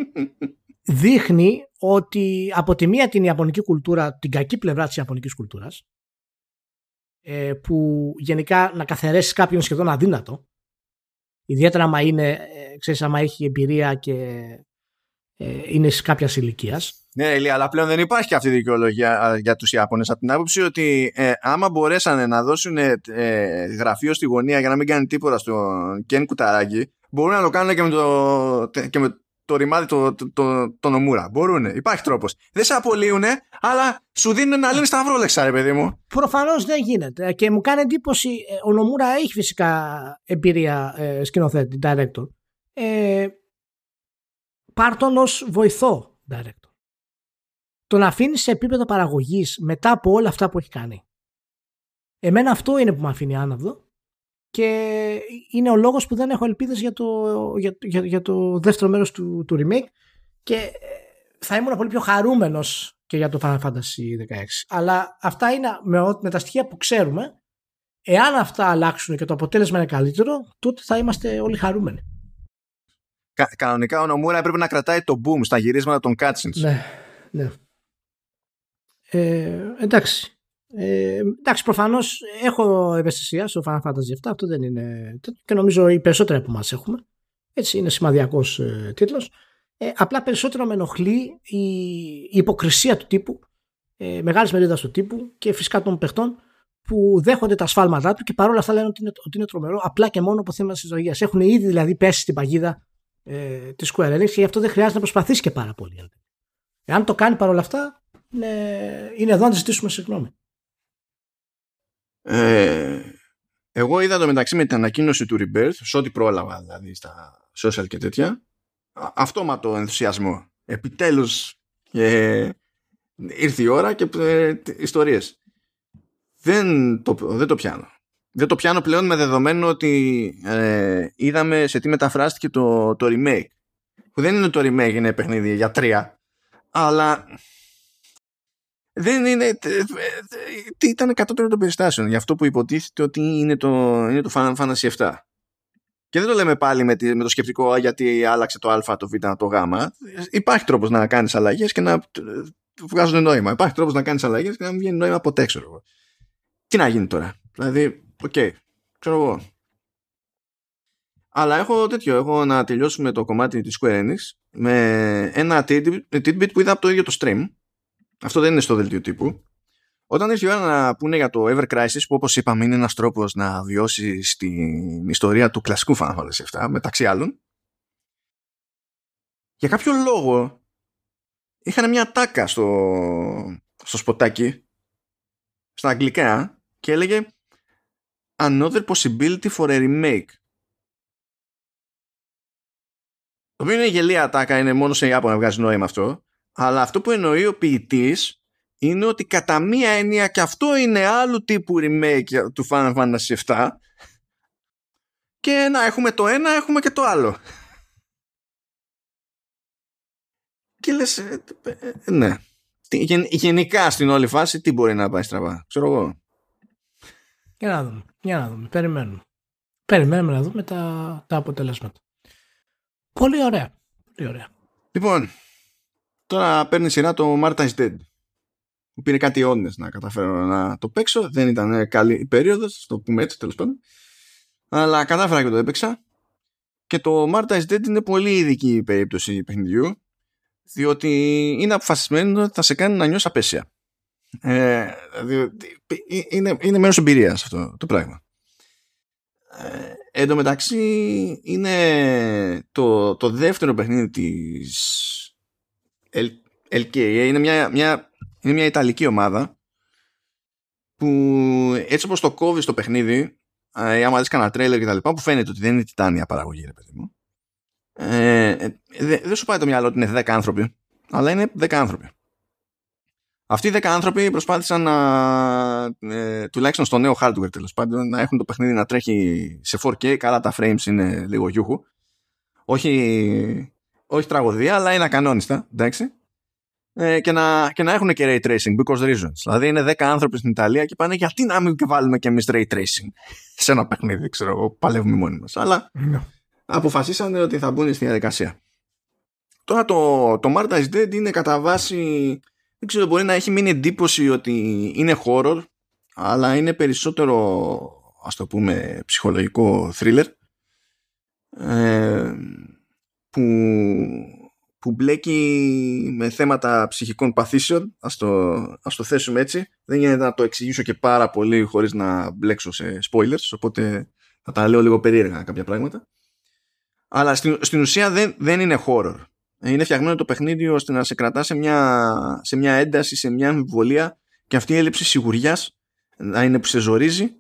[SPEAKER 2] δείχνει ότι από τη μία την Ιαπωνική κουλτούρα, την κακή πλευρά της Ιαπωνικής κουλτούρας, ε, που γενικά να καθαρέσεις κάποιον σχεδόν αδύνατο, ιδιαίτερα άμα είναι, ε, ξέρεις, άμα έχει εμπειρία και ε, είναι σε κάποιας ηλικίας.
[SPEAKER 1] Ναι, Ηλία, αλλά πλέον δεν υπάρχει αυτή η δικαιολογία για τους Ιάπωνες από την άποψη ότι ε, άμα μπορέσανε να δώσουν ε, γραφείο στη γωνία για να μην κάνει τίποτα στον Κεν Κουταράκη, μπορούν να το κάνουν και με το, και με το ρημάδι το, το, το, το νομούρα. Μπορούν. Υπάρχει τρόπος. Δεν σε απολύουν, αλλά σου δίνουν ένα λένε σταυρόλεξα, ρε παιδί μου.
[SPEAKER 2] Προφανώς δεν γίνεται. Και μου κάνει εντύπωση, ο Νομούρα έχει φυσικά εμπειρία ε, σκηνοθέτη, director. Ε, πάρ τον ως βοηθό director. Τον αφήνεις σε επίπεδο παραγωγής μετά από όλα αυτά που έχει κάνει. Εμένα αυτό είναι που με αφήνει άναυδο και είναι ο λόγος που δεν έχω ελπίδες για το, για, για, για το δεύτερο μέρος του, του remake και ε, θα ήμουν πολύ πιο χαρούμενος και για το Final Fantasy 16. Αλλά αυτά είναι με, με τα στοιχεία που ξέρουμε. Εάν αυτά αλλάξουν και το αποτέλεσμα είναι καλύτερο, τότε θα είμαστε όλοι χαρούμενοι.
[SPEAKER 1] Κα, κανονικά ο Νομούρα έπρεπε να κρατάει το boom στα γυρίσματα των cutscenes.
[SPEAKER 2] Ναι, ναι. Ε, εντάξει. Ε, εντάξει, προφανώς έχω ευαισθησία στο Final Fantasy 7. Αυτό δεν είναι. και νομίζω οι περισσότεροι από εμάς έχουμε. Έτσι, είναι σημαδιακός ε, τίτλος. Ε, απλά περισσότερο με ενοχλεί η, η υποκρισία του τύπου, ε, μεγάλης μερίδας του τύπου και φυσικά των παιχτών που δέχονται τα σφάλματά του και παρόλα αυτά λένε ότι είναι, ότι είναι τρομερό απλά και μόνο από θέμα της ζωγία. Έχουν ήδη δηλαδή πέσει στην παγίδα ε, της Square Enix και γι' αυτό δεν χρειάζεται να προσπαθήσει και πάρα πολύ. Εάν το κάνει παρόλα αυτά, είναι, είναι εδώ να ζητήσουμε συγγνώμη.
[SPEAKER 1] Ε, εγώ είδα το μεταξύ με την ανακοίνωση του Rebirth, σε ό,τι πρόλαβα δηλαδή στα social και τέτοια, αυτόματο ενθουσιασμό. Επιτέλους ε, ήρθε η ώρα και ε, ιστορίες. Δεν το, δεν το πιάνω δεν το πιάνω πλέον με δεδομένο ότι ε, είδαμε σε τι μεταφράστηκε το, το remake. Που δεν είναι το remake, είναι παιχνίδι για τρία. Αλλά δεν είναι. Τι ήταν κατώτερο των περιστάσεων. Γι' αυτό που υποτίθεται ότι είναι το, είναι το Final Fantasy 7. Και δεν το λέμε πάλι με, με το σκεπτικό γιατί άλλαξε το Α, το Β, το Γ. Υπάρχει τρόπος να κάνεις αλλαγές και να βγάζουν νόημα. Υπάρχει τρόπος να κάνεις αλλαγές και να μην βγαίνει νόημα ποτέ, ξέρω εγώ. Τι να γίνει τώρα; Δηλαδή, OK. Okay. Ξέρω εγώ. Αλλά έχω τέτοιο. Έχω να τελειώσουμε το κομμάτι της Square Enix με ένα tidbit που είδα από το ίδιο το stream. Αυτό δεν είναι στο δελτίο τύπου. Όταν ήρθε η ώρα να πούνε για το Ever Crisis, που όπως είπαμε είναι ένας τρόπος να βιώσεις την ιστορία του κλασικού Final Fantasy VII, μεταξύ άλλων, για κάποιο λόγο είχαν μια τάκα στο, στο σποτάκι, στα αγγλικά, και έλεγε another possibility for a remake. Το οποίο είναι γελία ατάκα, είναι μόνο σε Ιάπωνα βγάζει νόημα αυτό. Αλλά αυτό που εννοεί ο ποιητής είναι ότι κατά μία έννοια και αυτό είναι άλλου τύπου remake του Final Fantasy VII και να έχουμε το ένα, έχουμε και το άλλο. Και λες, ε, ε, ε, ναι. Γενικά στην όλη φάση τι μπορεί να πάει στραβά. Ξέρω εγώ.
[SPEAKER 2] Για να δούμε. Για να δούμε. Περιμένουμε. Περιμένουμε να δούμε τα, τα αποτελέσματα. Πολύ ωραία. Πολύ ωραία.
[SPEAKER 1] Λοιπόν, τώρα παίρνει σειρά το Martha's Dead. Μου πήρε κάτι αιώνες να καταφέρω να το παίξω. Δεν ήταν καλή η περίοδος, το πούμε έτσι τέλος πάντων. Αλλά κατάφερα και το έπαιξα. Και το Martha's Dead είναι πολύ ειδική περίπτωση παιχνιδιού. Διότι είναι αποφασισμένο ότι θα σε κάνει να νιώσεις απέσια. Ε, είναι, είναι μέρος εμπειρίας αυτό το πράγμα. Ε, εν τω μεταξύ είναι το, το δεύτερο παιχνίδι της LKA είναι μια, μια, είναι μια Ιταλική ομάδα που έτσι όπως το κόβεις στο παιχνίδι ε, άμα δεις κανένα τρέλερ και τα λοιπά που φαίνεται ότι δεν είναι τιτάνια παραγωγή ρε παιδί μου ε, ε δεν σου πάει το μυαλό ότι είναι 10 άνθρωποι αλλά είναι 10 άνθρωποι αυτοί οι 10 άνθρωποι προσπάθησαν να, ε, τουλάχιστον στο νέο hardware τέλος πάντων, να έχουν το παιχνίδι να τρέχει σε 4K. Καλά, τα frames είναι λίγο γιούχου. Όχι, όχι τραγωδία, αλλά είναι ακανόνιστα. Εντάξει. Ε, και, να, και να έχουν και ray tracing because reasons. Δηλαδή είναι 10 άνθρωποι στην Ιταλία και πάνε γιατί να μην βάλουμε και εμείς ray tracing σε ένα παιχνίδι, ξέρω εγώ, παλεύουμε μόνοι μας. Αλλά ναι. αποφασίσανε ότι θα μπουν στη διαδικασία. Τώρα το, το Marta is Dead είναι κατά βάση δεν ξέρω, μπορεί να έχει μείνει εντύπωση ότι είναι horror, αλλά είναι περισσότερο, ας το πούμε, ψυχολογικό thriller, ε, που, που μπλέκει με θέματα ψυχικών παθήσεων, ας το, ας το θέσουμε έτσι. Δεν γίνεται να το εξηγήσω και πάρα πολύ χωρίς να μπλέξω σε spoilers, οπότε θα τα λέω λίγο περίεργα κάποια πράγματα. Αλλά στην, στην ουσία δεν, δεν είναι horror είναι φτιαγμένο το παιχνίδι ώστε να σε κρατά σε μια, σε μια ένταση, σε μια αμφιβολία και αυτή η έλλειψη σιγουριάς να είναι που σε ζορίζει.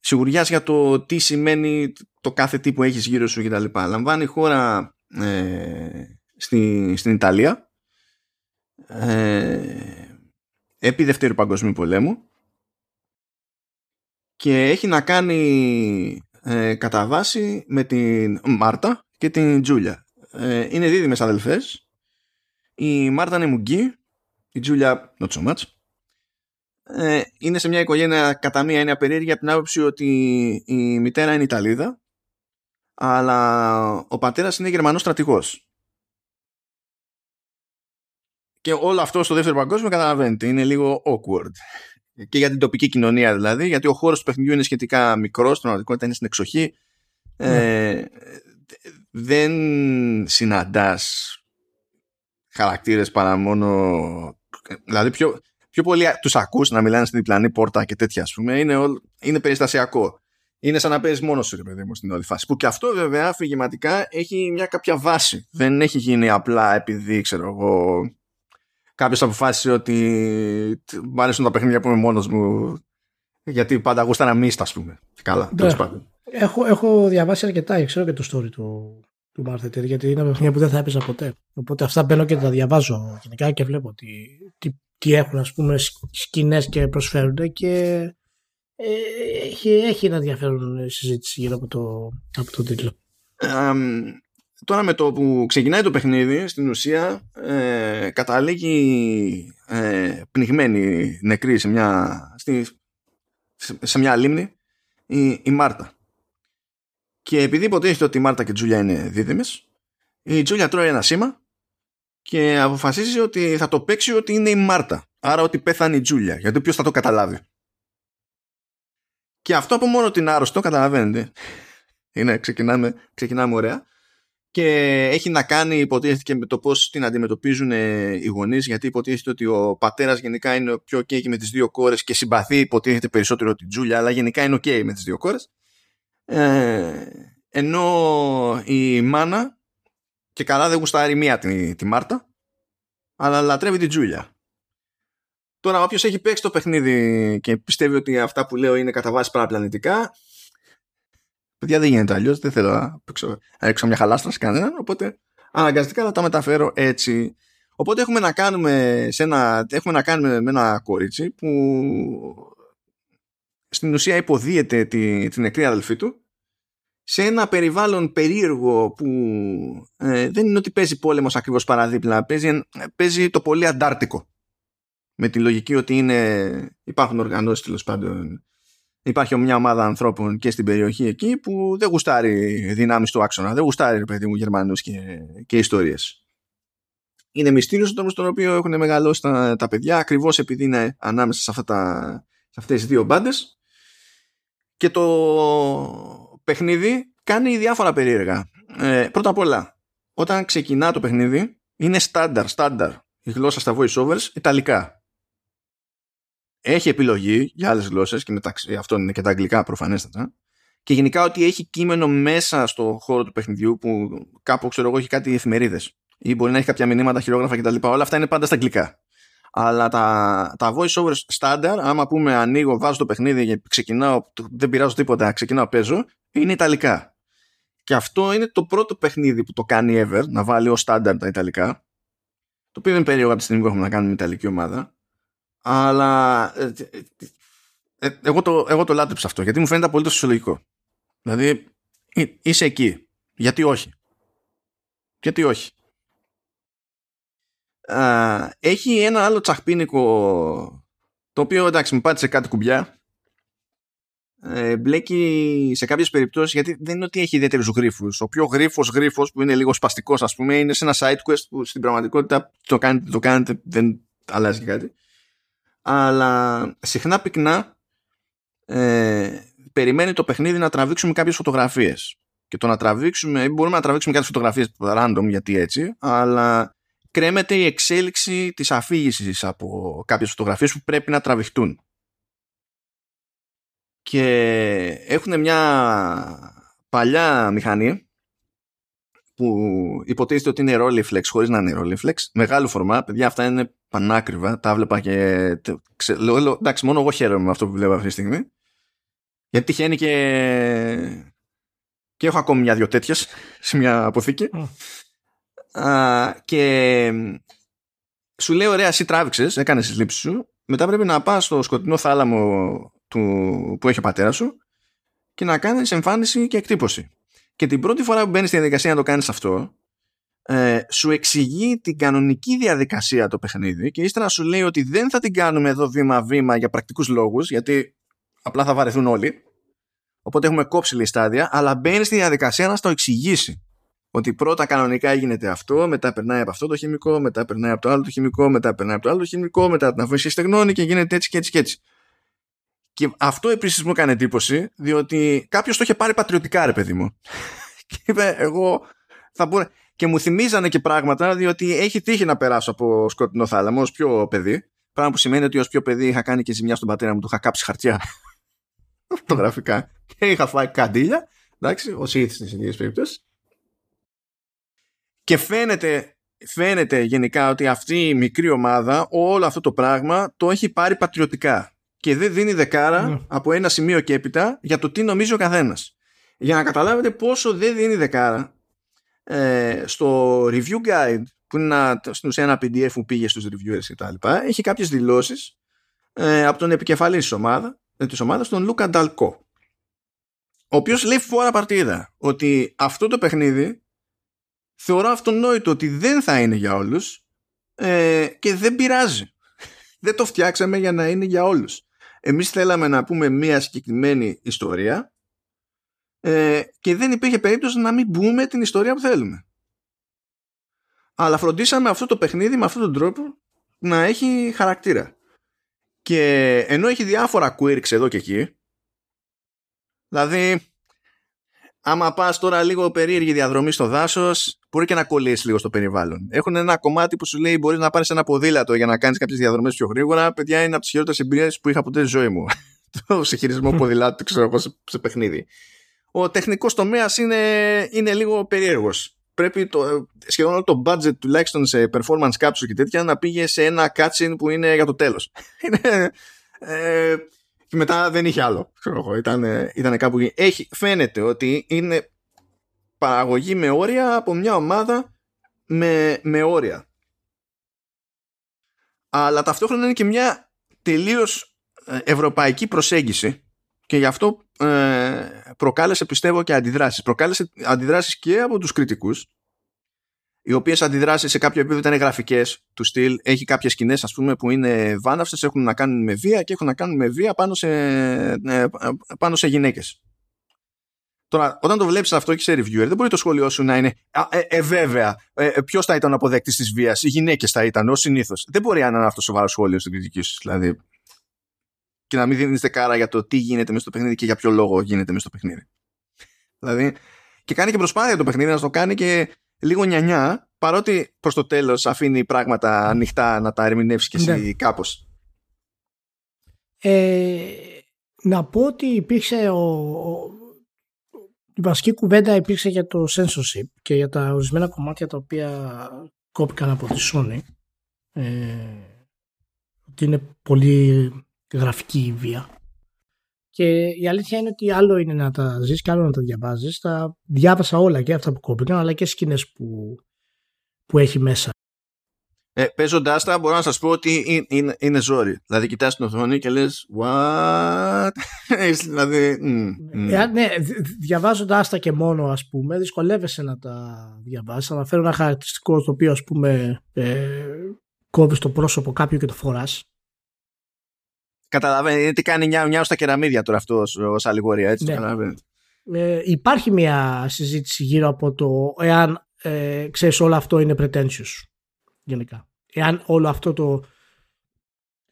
[SPEAKER 1] Σιγουριάς για το τι σημαίνει το κάθε τι που έχεις γύρω σου κτλ. Λαμβάνει χώρα ε, στη, στην Ιταλία ε, επί Δευτέρου Παγκοσμίου Πολέμου και έχει να κάνει ε, κατά βάση με την Μάρτα και την Τζούλια ε, είναι δίδυμες αδελφές. Η Μάρτα είναι μουγκή, η Τζούλια not so much. Ε, είναι σε μια οικογένεια κατά μία είναι περίεργη από την άποψη ότι η μητέρα είναι Ιταλίδα αλλά ο πατέρας είναι Γερμανός στρατηγός. Και όλο αυτό στο δεύτερο παγκόσμιο καταλαβαίνετε, είναι λίγο awkward. Και για την τοπική κοινωνία δηλαδή, γιατί ο χώρος του παιχνιδιού είναι σχετικά μικρός, στην πραγματικότητα είναι στην εξοχή. Ε, ναι δεν συναντάς χαρακτήρες παρά μόνο δηλαδή πιο, πιο πολύ τους ακούς να μιλάνε στην διπλανή πόρτα και τέτοια ας πούμε είναι, είναι περιστασιακό είναι σαν να παίζεις μόνος σου, ρε παιδί μου, στην όλη φάση. Που και αυτό βέβαια αφηγηματικά έχει μια κάποια βάση. Δεν έχει γίνει απλά επειδή, ξέρω εγώ, κάποιος αποφάσισε ότι μου αρέσουν τα παιχνίδια που είμαι μόνος μου. Γιατί πάντα γούστα να μίστα, ας πούμε. Καλά, τέλος ναι. πάντων.
[SPEAKER 2] Έχω, έχω διαβάσει αρκετά, ξέρω και το story του, του Martheter, γιατί είναι παιχνίδια που δεν θα έπαιζα ποτέ. Οπότε αυτά μπαίνω και τα διαβάζω γενικά και βλέπω τι, τι, τι έχουν ας πούμε σκηνές και προσφέρονται και ε, έχει, έχει ένα ενδιαφέρον συζήτηση γύρω από το, από το τίτλο.
[SPEAKER 1] τώρα με το που ξεκινάει το παιχνίδι στην ουσία ε, καταλήγει ε, πνιγμένη νεκρή σε μια, στη, σε μια λίμνη η, η Μάρτα και επειδή υποτίθεται ότι η Μάρτα και η Τζούλια είναι δίδυμες, η Τζούλια τρώει ένα σήμα και αποφασίζει ότι θα το παίξει ότι είναι η Μάρτα. Άρα ότι πέθανε η Τζούλια. Γιατί ποιος θα το καταλάβει; Και αυτό από μόνο την άρρωστο, καταλαβαίνετε. Είναι, ξεκινάμε, ξεκινάμε ωραία. Και έχει να κάνει υποτίθεται και με το πώς την αντιμετωπίζουν οι γονείς, γιατί υποτίθεται ότι ο πατέρας γενικά είναι πιο ok με τις δύο κόρες και συμπαθεί υποτίθεται περισσότερο την Τζούλια, αλλά γενικά είναι ok με τις δύο κόρες. Ε, ενώ η μάνα και καλά δεν γουστάρει μία τη, τη Μάρτα αλλά λατρεύει την Τζούλια. Τώρα όποιος έχει παίξει το παιχνίδι και πιστεύει ότι αυτά που λέω είναι κατά βάση παραπλανητικά παιδιά δεν γίνεται αλλιώς, δεν θέλω να έξω μια χαλάστρα σε κανέναν οπότε αναγκαστικά θα τα μεταφέρω έτσι. Οπότε έχουμε να κάνουμε, σε ένα, έχουμε να κάνουμε με ένα κορίτσι που στην ουσία υποδίεται τη, την νεκρή αδελφή του σε ένα περιβάλλον περίεργο που ε, δεν είναι ότι παίζει πόλεμος ακριβώς παραδίπλα, παίζει, παίζει το πολύ αντάρτικο. Με τη λογική ότι είναι, υπάρχουν οργανώσεις τέλος πάντων. Υπάρχει μια ομάδα ανθρώπων και στην περιοχή εκεί που δεν γουστάρει δυνάμεις του άξονα, δεν γουστάρει παιδί μου Γερμανούς και, και ιστορίες. Είναι μυστήριος ο τρόπος στον οποίο έχουν μεγαλώσει τα, τα παιδιά ακριβώς επειδή είναι ανάμεσα σε, αυτά τα, σε αυτές τις δύο μπάντες και το παιχνίδι κάνει διάφορα περίεργα. Ε, πρώτα απ' όλα, όταν ξεκινά το παιχνίδι, είναι στάνταρ, στάνταρ η γλώσσα στα voiceovers ιταλικά. Έχει επιλογή για άλλες γλώσσες και μεταξύ αυτών είναι και τα αγγλικά προφανέστατα. Και γενικά ότι έχει κείμενο μέσα στο χώρο του παιχνιδιού που κάπου ξέρω εγώ έχει κάτι εφημερίδες ή μπορεί να έχει κάποια μηνύματα, χειρόγραφα κτλ. Όλα αυτά είναι πάντα στα αγγλικά. Αλλά τα, τα voice overs standard, άμα πούμε ανοίγω, βάζω το παιχνίδι και ξεκινάω, δεν πειράζω τίποτα, ξεκινάω, παίζω, είναι Ιταλικά. Και αυτό είναι το πρώτο παιχνίδι που το κάνει ever, να βάλει ως standard τα Ιταλικά. Το οποίο δεν είναι περίεργο από τη στιγμή που έχουμε να κάνουμε Ιταλική ομάδα. Αλλά ε, ε, ε, εγώ, το, εγώ το λάτρεψα αυτό, γιατί μου φαίνεται απολύτως φυσιολογικό. Δηλαδή, είσαι εκεί. Γιατί όχι; Γιατί όχι; Α, έχει ένα άλλο τσαχπίνικο το οποίο εντάξει μου πάτησε κάτι κουμπιά ε, μπλέκει σε κάποιες περιπτώσεις γιατί δεν είναι ότι έχει ιδιαίτερους γρίφους ο πιο γρίφος γρίφος που είναι λίγο σπαστικός ας πούμε είναι σε ένα side quest που στην πραγματικότητα το κάνετε, το κάνετε δεν αλλάζει κάτι αλλά συχνά πυκνά ε, περιμένει το παιχνίδι να τραβήξουμε κάποιες φωτογραφίες και το να τραβήξουμε, μπορούμε να τραβήξουμε κάποιες φωτογραφίες random γιατί έτσι αλλά κρέμεται η εξέλιξη της αφήγησης από κάποιες φωτογραφίες που πρέπει να τραβηχτούν. Και έχουν μια παλιά μηχανή που υποτίθεται ότι είναι Rolleiflex χωρίς να είναι Rolleiflex. Μεγάλο φορμά, παιδιά αυτά είναι πανάκριβα, τα βλέπα και... Λέω, εντάξει, μόνο εγώ χαίρομαι με αυτό που βλέπω αυτή τη στιγμή. Γιατί τυχαίνει και... Και έχω ακόμη μια-δυο τέτοιες σε μια αποθήκη. Και σου λέει ωραία εσύ τράβηξες, έκανες τις λήψεις σου. Μετά πρέπει να πας στο σκοτεινό θάλαμο του, που έχει ο πατέρας σου και να κάνεις εμφάνιση και εκτύπωση. Και την πρώτη φορά που μπαίνεις στη διαδικασία να το κάνεις αυτό ε, σου εξηγεί την κανονική διαδικασία το παιχνίδι και ύστερα σου λέει ότι δεν θα την κάνουμε εδώ βήμα-βήμα για πρακτικούς λόγους γιατί απλά θα βαρεθούν όλοι οπότε έχουμε κόψει λίγη στάδια αλλά μπαίνει στη διαδικασία να στο εξηγήσει ότι πρώτα κανονικά γίνεται αυτό, μετά περνάει από αυτό το χημικό, μετά περνάει από το άλλο το χημικό, μετά περνάει από το άλλο το χημικό, μετά την αφήση στεγνώνει και γίνεται έτσι και έτσι και έτσι. Και αυτό επίσης μου έκανε εντύπωση, διότι κάποιος το είχε πάρει πατριωτικά, ρε παιδί μου. και είπε, εγώ θα μπορώ. Και μου θυμίζανε και πράγματα, διότι έχει τύχει να περάσω από σκοτεινό θάλαμο ως πιο παιδί. Πράγμα που σημαίνει ότι ως πιο παιδί είχα κάνει και ζημιά στον πατέρα μου, του είχα κάψει χαρτιά φωτογραφικά και είχα φάει καντήλια. Εντάξει, ως ήδη στις ίδιες περιπτώσεις. Και φαίνεται, φαίνεται γενικά ότι αυτή η μικρή ομάδα όλο αυτό το πράγμα το έχει πάρει πατριωτικά και δεν δίνει δεκάρα ναι. από ένα σημείο και έπειτα για το τι νομίζει ο καθένας. Για να καταλάβετε πόσο δεν δίνει δεκάρα ε, στο review guide που είναι ένα, στην ουσία ένα PDF που πήγε στους reviewers και τα λοιπά, έχει κάποιες δηλώσεις ε, από τον επικεφαλής της, ομάδα, ε, της ομάδας, τον Λούκα Νταλκό ο οποίος λέει φορά παρτίδα ότι αυτό το παιχνίδι θεωρώ αυτονόητο ότι δεν θα είναι για όλους ε, και δεν πειράζει. δεν το φτιάξαμε για να είναι για όλους. Εμείς θέλαμε να πούμε μία συγκεκριμένη ιστορία ε, και δεν υπήρχε περίπτωση να μην μπούμε την ιστορία που θέλουμε. Αλλά φροντίσαμε αυτό το παιχνίδι με αυτόν τον τρόπο να έχει χαρακτήρα. Και ενώ έχει διάφορα quirks εδώ και εκεί, δηλαδή άμα πας τώρα λίγο περίεργη διαδρομή στο δάσος, μπορεί και να κολλήσεις λίγο στο περιβάλλον. Έχουν ένα κομμάτι που σου λέει: Μπορείς να πάρεις ένα ποδήλατο για να κάνεις κάποιες διαδρομές πιο γρήγορα. Παιδιά, είναι από τις χειρότερες εμπειρίες που είχα ποτέ στη ζωή μου. το συγχειρισμό ποδηλάτου, ξέρω εγώ, σε, σε παιχνίδι. Ο τεχνικός τομέας είναι, είναι λίγο περίεργος. Πρέπει το, σχεδόν όλο το budget τουλάχιστον σε performance capture και τέτοια να πήγε σε ένα cutscene που είναι για το τέλος. είναι. Ε, και μετά δεν είχε άλλο. Ξέρω ήταν, ήταν κάπου. Έχει, φαίνεται ότι είναι παραγωγή με όρια από μια ομάδα με, με όρια. Αλλά ταυτόχρονα είναι και μια τελείως ε, ευρωπαϊκή προσέγγιση και γι' αυτό ε, προκάλεσε πιστεύω και αντιδράσεις. Προκάλεσε αντιδράσεις και από τους κριτικούς οι οποίες αντιδράσεις σε κάποιο επίπεδο ήταν γραφικές του στυλ. Έχει κάποιες σκηνές ας πούμε που είναι βάναυσες, έχουν να κάνουν με βία και έχουν να κάνουν με βία πάνω σε, ε, πάνω σε γυναίκες. Τώρα, όταν το βλέπεις αυτό και σε reviewer, δεν μπορεί το σχόλιο σου να είναι «Α, ε, ε βέβαια, ε, ε ποιος θα ήταν ο αποδέκτης της βίας, οι γυναίκες θα ήταν, ω συνήθως. Δεν μπορεί να είναι αυτό σοβαρός σχόλιος στην κριτική σου. Δηλαδή, και να μην δίνεις κάρα για το τι γίνεται μέσα στο παιχνίδι και για ποιο λόγο γίνεται μέσα στο παιχνίδι. Δηλαδή, και κάνει και προσπάθεια το παιχνίδι να το κάνει και λίγο νιανιά, παρότι προς το τέλος αφήνει πράγματα ανοιχτά να τα ερμηνεύσεις και εσύ ναι. κάπως.
[SPEAKER 2] Ε, να πω ότι υπήρξε ο, ο, η βασική κουβέντα υπήρξε για το censorship και για τα ορισμένα κομμάτια τα οποία κόπηκαν από τη Sony. Ε, ότι είναι πολύ γραφική η βία. Και η αλήθεια είναι ότι άλλο είναι να τα ζεις και άλλο να τα διαβάζεις. Τα διάβασα όλα και αυτά που κόπηκαν αλλά και σκηνές που, που έχει μέσα.
[SPEAKER 1] Ε, Παίζοντάς τα, μπορώ να σας πω ότι είναι, είναι, είναι ζόρι. Δηλαδή, κοιτάς την οθόνη και λες, What? δηλαδή.
[SPEAKER 2] Mm, mm. ναι, διαβάζοντάς τα και μόνο, ας πούμε, δυσκολεύεσαι να τα διαβάσεις. Αναφέρω ένα χαρακτηριστικό το οποίο, ας πούμε, ε, κόβεις το πρόσωπο κάποιου και το φοράς.
[SPEAKER 1] Καταλαβαίνετε τι κάνει μια, μια στα κεραμίδια τώρα αυτός ω αλληγορία, έτσι ναι. το
[SPEAKER 2] Ε, υπάρχει μια συζήτηση γύρω από το εάν ε, ξέρεις όλο αυτό είναι pretentious γενικά. Εάν όλο αυτό το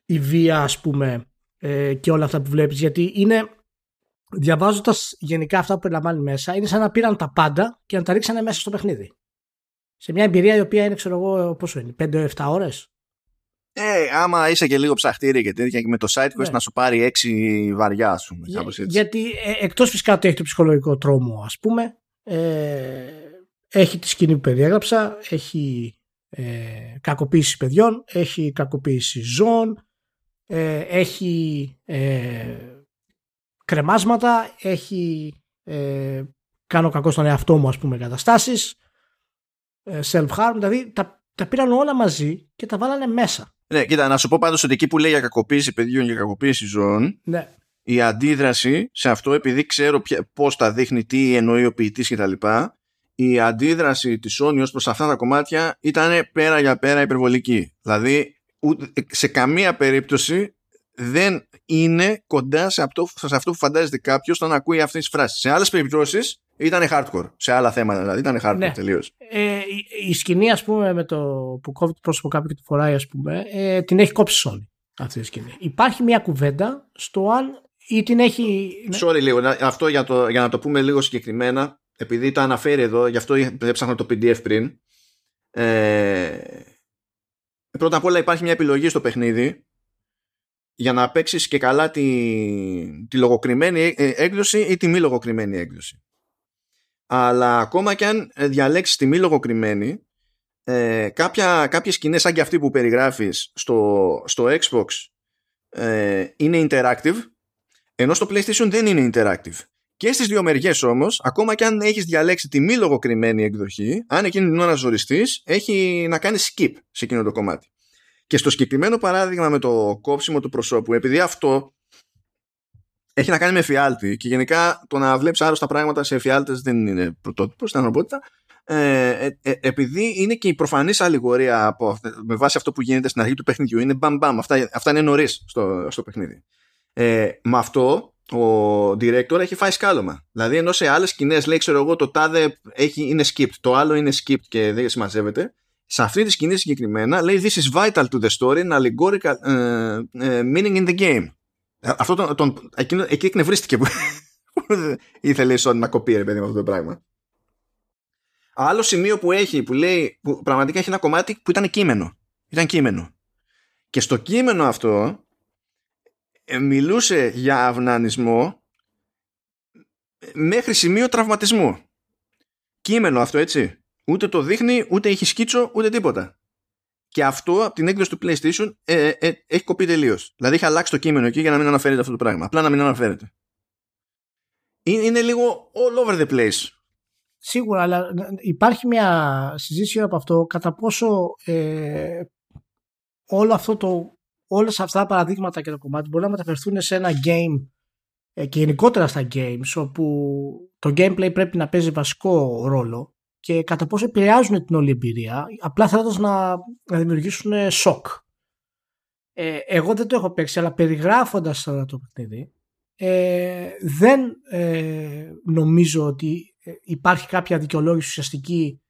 [SPEAKER 2] η βία ας πούμε ε, και όλα αυτά που βλέπεις γιατί είναι διαβάζοντας γενικά αυτά που περιλαμβάνει μέσα είναι σαν να πήραν τα πάντα και να τα ρίξανε μέσα στο παιχνίδι. Σε μια εμπειρία η οποία είναι ξέρω εγώ πόσο είναι 5-7 ώρες;
[SPEAKER 1] Ε, άμα είσαι και λίγο ψαχτήρι και τέτοια και με το site ναι. να σου πάρει έξι βαριά, ας πούμε. Για,
[SPEAKER 2] γιατί ε, εκτός φυσικά ότι έχει το ψυχολογικό τρόμο, ας πούμε, ε, έχει τη σκηνή που περιέγραψα, έχει ε, κακοποίηση παιδιών, έχει κακοποίηση ζώων, ε, έχει ε, κρεμάσματα, έχει ε, κάνω κακό στον εαυτό μου ας πούμε καταστάσεις, ε, self-harm, δηλαδή τα, τα πήραν όλα μαζί και τα βάλανε μέσα.
[SPEAKER 1] Ναι, κοίτα, να σου πω πάντως ότι εκεί που λέει για κακοποίηση παιδιών και κακοποίηση ζώων,
[SPEAKER 2] ναι.
[SPEAKER 1] η αντίδραση σε αυτό, επειδή ξέρω ποια, πώς τα δείχνει, τι εννοεί ο ποιητής κτλ., η αντίδραση της Sony ως προς αυτά τα κομμάτια ήταν πέρα για πέρα υπερβολική. Δηλαδή σε καμία περίπτωση δεν είναι κοντά σε αυτό, σε αυτό που φαντάζεται κάποιος όταν ακούει αυτές τις φράσεις. Σε άλλες περιπτώσεις ήταν hardcore. Σε άλλα θέματα δηλαδή ήταν hardcore ναι. τελείως.
[SPEAKER 2] Ε, η, σκηνή ας πούμε με το που κόβει το πρόσωπο κάποιου και το φοράει ας πούμε ε, την έχει κόψει Sony αυτή η σκηνή. Υπάρχει μια κουβέντα στο αν ή την έχει...
[SPEAKER 1] Ναι. Sorry λίγο, αυτό για, το, για να το πούμε λίγο συγκεκριμένα επειδή το αναφέρει εδώ, γι' αυτό έψαχνα το PDF πριν. Ε, πρώτα απ' όλα υπάρχει μια επιλογή στο παιχνίδι για να παίξεις και καλά τη, τη λογοκριμένη ε, έκδοση ή τη μη λογοκριμένη έκδοση. Αλλά ακόμα και αν διαλέξεις τη μη λογοκριμένη, ε, κάποια, κάποιες σκηνές σαν και αυτή που περιγράφεις στο, στο Xbox ε, είναι interactive, ενώ στο PlayStation δεν είναι interactive. Και στις δύο μεριές όμως, ακόμα και αν έχεις διαλέξει τη μη λογοκριμένη εκδοχή, αν εκείνη την ώρα ζοριστείς, έχει να κάνει skip σε εκείνο το κομμάτι. Και στο συγκεκριμένο παράδειγμα με το κόψιμο του προσώπου, επειδή αυτό έχει να κάνει με εφιάλτη και γενικά το να βλέπεις άρρωστα πράγματα σε εφιάλτες δεν είναι πρωτότυπο στην ανθρωπότητα. Ε, ε, ε, επειδή είναι και η προφανής αλληγορία από, με βάση αυτό που γίνεται στην αρχή του παιχνιδιού, είναι μπαμ μπαμ. Αυτά, αυτά είναι νωρίς στο, στο παιχνίδι. Ε, με αυτό ο director έχει φάει σκάλωμα. Δηλαδή, ενώ σε άλλες σκηνές λέει, ξέρω εγώ, το τάδε έχει, είναι skipped, το άλλο είναι skipped και δεν συμμαζεύεται. Σε αυτή τη σκηνή συγκεκριμένα λέει This is vital to the story and allegorical uh, uh, meaning in the game. Αυτό τον, τον, εκείνο, εκεί εκνευρίστηκε που, ήθελε η Sony να κοπεί ρε παιδί με αυτό το πράγμα. Άλλο σημείο που έχει, που λέει, που πραγματικά έχει ένα κομμάτι που ήταν κείμενο. Ήταν κείμενο. Και στο κείμενο αυτό ε, μιλούσε για αυνανισμό μέχρι σημείο τραυματισμού. Κείμενο αυτό έτσι. Ούτε το δείχνει, ούτε έχει σκίτσο, ούτε τίποτα. Και αυτό από την έκδοση του PlayStation ε, ε, έχει κοπεί τελείως. Δηλαδή έχει αλλάξει το κείμενο εκεί για να μην αναφέρεται αυτό το πράγμα. Απλά να μην αναφέρεται. Είναι, είναι λίγο all over the place.
[SPEAKER 2] Σίγουρα, αλλά υπάρχει μια συζήτηση από αυτό κατά πόσο ε, όλο αυτό το όλα αυτά τα παραδείγματα και το κομμάτι μπορεί να μεταφερθούν σε ένα game ε, και γενικότερα στα games όπου το gameplay πρέπει να παίζει βασικό ρόλο και κατά πόσο επηρεάζουν την όλη εμπειρία απλά θέλοντας να, να δημιουργήσουν σοκ. Ε, εγώ δεν το έχω παίξει αλλά περιγράφοντας το παιχνίδι ε, δεν ε, νομίζω ότι ε, υπάρχει κάποια δικαιολόγηση ουσιαστική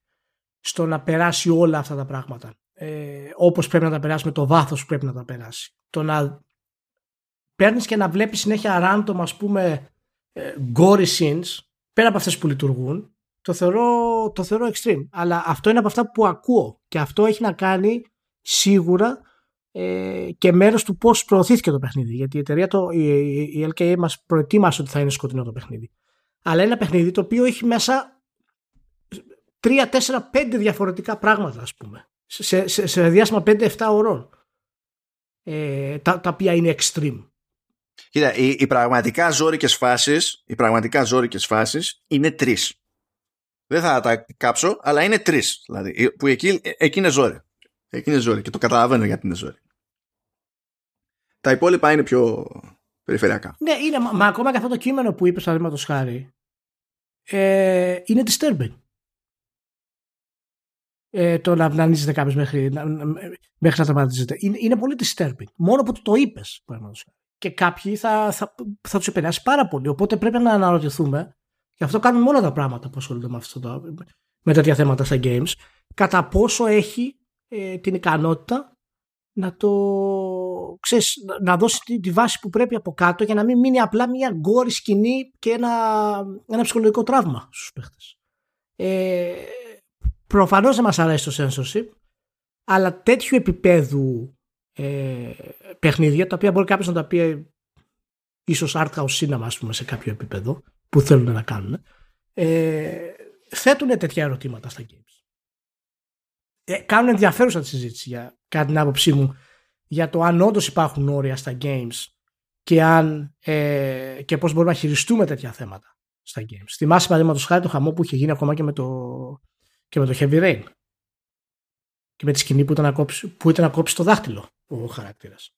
[SPEAKER 2] στο να περάσει όλα αυτά τα πράγματα ε, όπως πρέπει να τα περάσει με το βάθος που πρέπει να τα περάσει. Το να παίρνεις και να βλέπεις συνέχεια random ας πούμε ε, gory scenes πέρα από αυτές που λειτουργούν το θεωρώ, το θεωρώ extreme. Αλλά αυτό είναι από αυτά που ακούω και αυτό έχει να κάνει σίγουρα ε, και μέρος του πώς προωθήθηκε το παιχνίδι. Γιατί η εταιρεία, το, η, η LKA μας προετοίμασε ότι θα είναι σκοτεινό το παιχνίδι. Αλλά είναι ένα παιχνίδι το οποίο έχει μέσα 3, 4, 5 διαφορετικά πράγματα ας πούμε σε, σε, σε διάστημα 5-7 ωρών. ε, τα, τα οποία είναι extreme.
[SPEAKER 1] Κοίτα, οι, οι πραγματικά ζώρικες φάσεις, οι πραγματικά ζώρικες φάσεις είναι τρεις. Δεν θα τα κάψω, αλλά είναι τρεις. Δηλαδή, που εκεί, εκεί είναι ζόρι. Εκεί είναι ζόρι και το καταλαβαίνω γιατί είναι ζόρι. Τα υπόλοιπα είναι πιο περιφερειακά.
[SPEAKER 2] Ναι, είναι, μα, ακόμα και αυτό το κείμενο που είπε, παραδείγματος χάρη, ε, είναι disturbing. Ε, το να βλανίζεται κάποιος μέχρι, να, μέχρι να τραυματίζεται. Είναι, είναι πολύ disturbing. Μόνο που το είπες, παραδείγματος χάρη και κάποιοι θα, θα, θα τους επηρεάσει πάρα πολύ. Οπότε πρέπει να αναρωτηθούμε, και αυτό κάνουμε όλα τα πράγματα που ασχολούνται με, αυτό το, με τέτοια θέματα στα games, κατά πόσο έχει ε, την ικανότητα να το ξέρεις, να δώσει τη, τη, βάση που πρέπει από κάτω για να μην μείνει απλά μια γκόρη σκηνή και ένα, ένα ψυχολογικό τραύμα στους παίχτες. Ε, προφανώς δεν μας αρέσει το censorship αλλά τέτοιου επίπεδου ε, παιχνίδια τα οποία μπορεί κάποιος να τα πει ίσως art house cinema ας πούμε, σε κάποιο επίπεδο που θέλουν να κάνουν ε, θέτουν τέτοια ερωτήματα στα games. Ε, κάνουν ενδιαφέρουσα τη συζήτηση για κάτι την άποψή μου για το αν όντως υπάρχουν όρια στα games και, αν, ε, και πώς μπορούμε να χειριστούμε τέτοια θέματα στα games. Θυμάσαι παραδείγματος χάρη το χαμό που είχε γίνει ακόμα και με το, και με το Heavy Rain και με τη σκηνή που ήταν να κόψει, που ήταν να κόψει το δάχτυλο ο χαρακτήρας.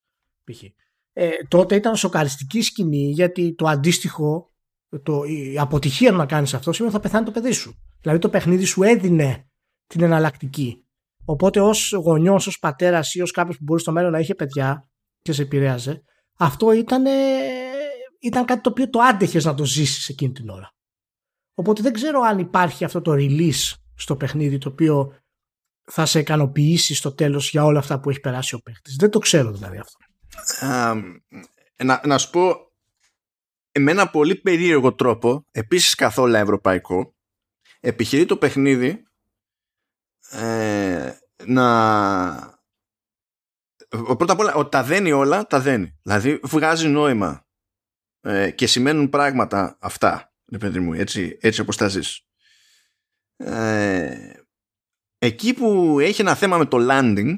[SPEAKER 2] Ε, τότε ήταν σοκαριστική σκηνή γιατί το αντίστοιχο, το, η αποτυχία να κάνεις αυτό σημαίνει ότι θα πεθάνει το παιδί σου. Δηλαδή το παιχνίδι σου έδινε την εναλλακτική. Οπότε ως γονιός, ως πατέρας ή ως κάποιος που μπορεί στο μέλλον να είχε παιδιά και σε επηρέαζε, αυτό ήταν, ήταν κάτι το οποίο το άντεχες να το ζήσεις εκείνη την ώρα. Οπότε δεν ξέρω αν υπάρχει αυτό το release στο παιχνίδι το οποίο θα σε ικανοποιήσει στο τέλος για όλα αυτά που έχει περάσει ο παίχτης. Δεν το ξέρω δηλαδή αυτό.
[SPEAKER 1] να, να σου πω με ένα πολύ περίεργο τρόπο, επίσης καθόλου ευρωπαϊκό, επιχειρεί το παιχνίδι ε, να... Πρώτα απ' όλα, ότι τα δένει όλα, τα δένει. Δηλαδή βγάζει νόημα ε, και σημαίνουν πράγματα αυτά, μου, έτσι, έτσι όπως τα ζεις. Ε, Εκεί που έχει ένα θέμα με το landing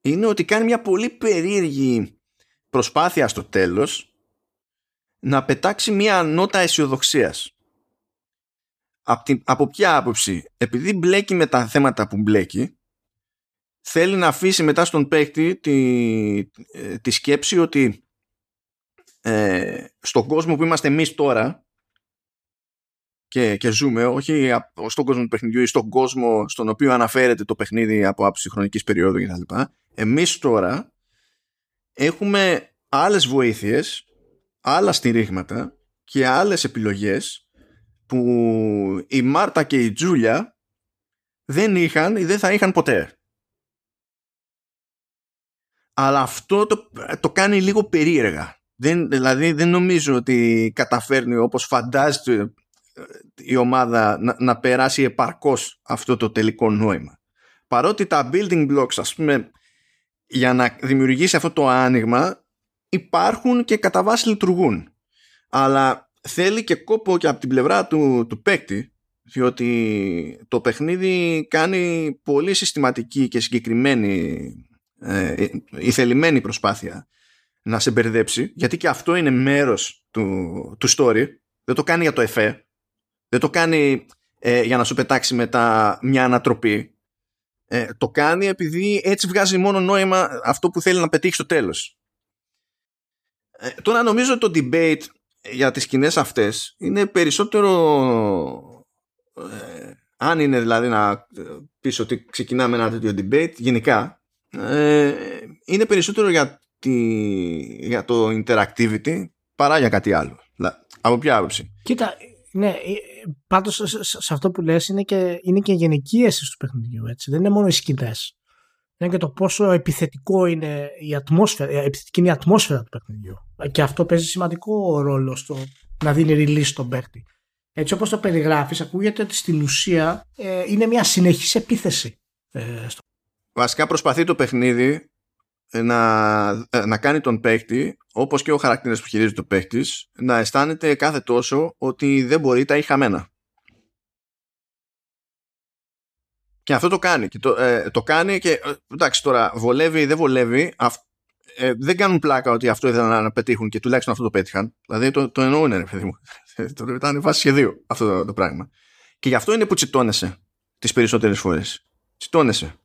[SPEAKER 1] είναι ότι κάνει μια πολύ περίεργη προσπάθεια στο τέλος να πετάξει μια νότα αισιοδοξίας. Από, από ποια άποψη, επειδή μπλέκει με τα θέματα που μπλέκει, θέλει να αφήσει μετά στον παίκτη τη, ε, τη σκέψη ότι ε, στον κόσμο που είμαστε εμείς τώρα και, και ζούμε, όχι στον κόσμο του παιχνιδιού ή στον κόσμο στον οποίο αναφέρεται το παιχνίδι από άψη χρονικής περίοδου κτλ. Εμείς τώρα έχουμε άλλες βοήθειες, άλλα στηρίγματα και άλλες επιλογές που η Μάρτα και η Τζούλια δεν είχαν ή δεν θα είχαν ποτέ. Αλλά αυτό το, το κάνει λίγο περίεργα. Δεν, δηλαδή δεν νομίζω ότι καταφέρνει όπως φαντάζεται η ομάδα να, να περάσει επαρκώς αυτό το τελικό νόημα. Παρότι τα building blocks, ας πούμε, για να δημιουργήσει αυτό το άνοιγμα υπάρχουν και κατά βάση λειτουργούν. Αλλά θέλει και κόπο και από την πλευρά του, του παίκτη διότι το παιχνίδι κάνει πολύ συστηματική και συγκεκριμένη ε, η θελημένη προσπάθεια να σε μπερδέψει γιατί και αυτό είναι μέρος του, του story δεν το κάνει για το εφέ δεν το κάνει ε, για να σου πετάξει μετά μια ανατροπή. Ε, το κάνει επειδή έτσι βγάζει μόνο νόημα αυτό που θέλει να πετύχει στο τέλος. Ε, τώρα νομίζω το debate για τις σκηνές αυτές είναι περισσότερο ε, αν είναι δηλαδή να πεις ότι ξεκινάμε ένα τέτοιο debate γενικά ε, είναι περισσότερο για, τη, για το interactivity παρά για κάτι άλλο. Από ποια άποψη;
[SPEAKER 2] Κοίτα, ναι, ε, πάντως σε αυτό που λες είναι και, είναι και γενική αίσθηση του παιχνιδιού. Έτσι. Δεν είναι μόνο οι σκηνές. Είναι και το πόσο επιθετικό είναι η ατμόσφαιρα, ε, επιθετική είναι η ατμόσφαιρα του παιχνιδιού. Και αυτό παίζει σημαντικό ρόλο στο να δίνει release στον παίκτη. Έτσι όπως το περιγράφεις ακούγεται ότι στην ουσία ε, είναι μια συνεχής επίθεση. Ε, στο...
[SPEAKER 1] Βασικά προσπαθεί το παιχνίδι να, να κάνει τον παίκτη όπως και ο χαρακτήρας που χειρίζεται το παίχτης, να αισθάνεται κάθε τόσο ότι δεν μπορεί τα έχει χαμένα. Και αυτό το κάνει. Και το, ε, το κάνει και ε, εντάξει τώρα βολεύει ή δεν βολεύει. ε, δεν κάνουν πλάκα ότι αυτό ήθελαν να πετύχουν και τουλάχιστον αυτό το πέτυχαν. Δηλαδή το, το εννοούν, ρε παιδί μου. το ήταν βάση σχεδίου αυτό το, το πράγμα. Και γι' αυτό είναι που τσιτώνεσαι τις περισσότερες φορές. Τσιτώνεσαι.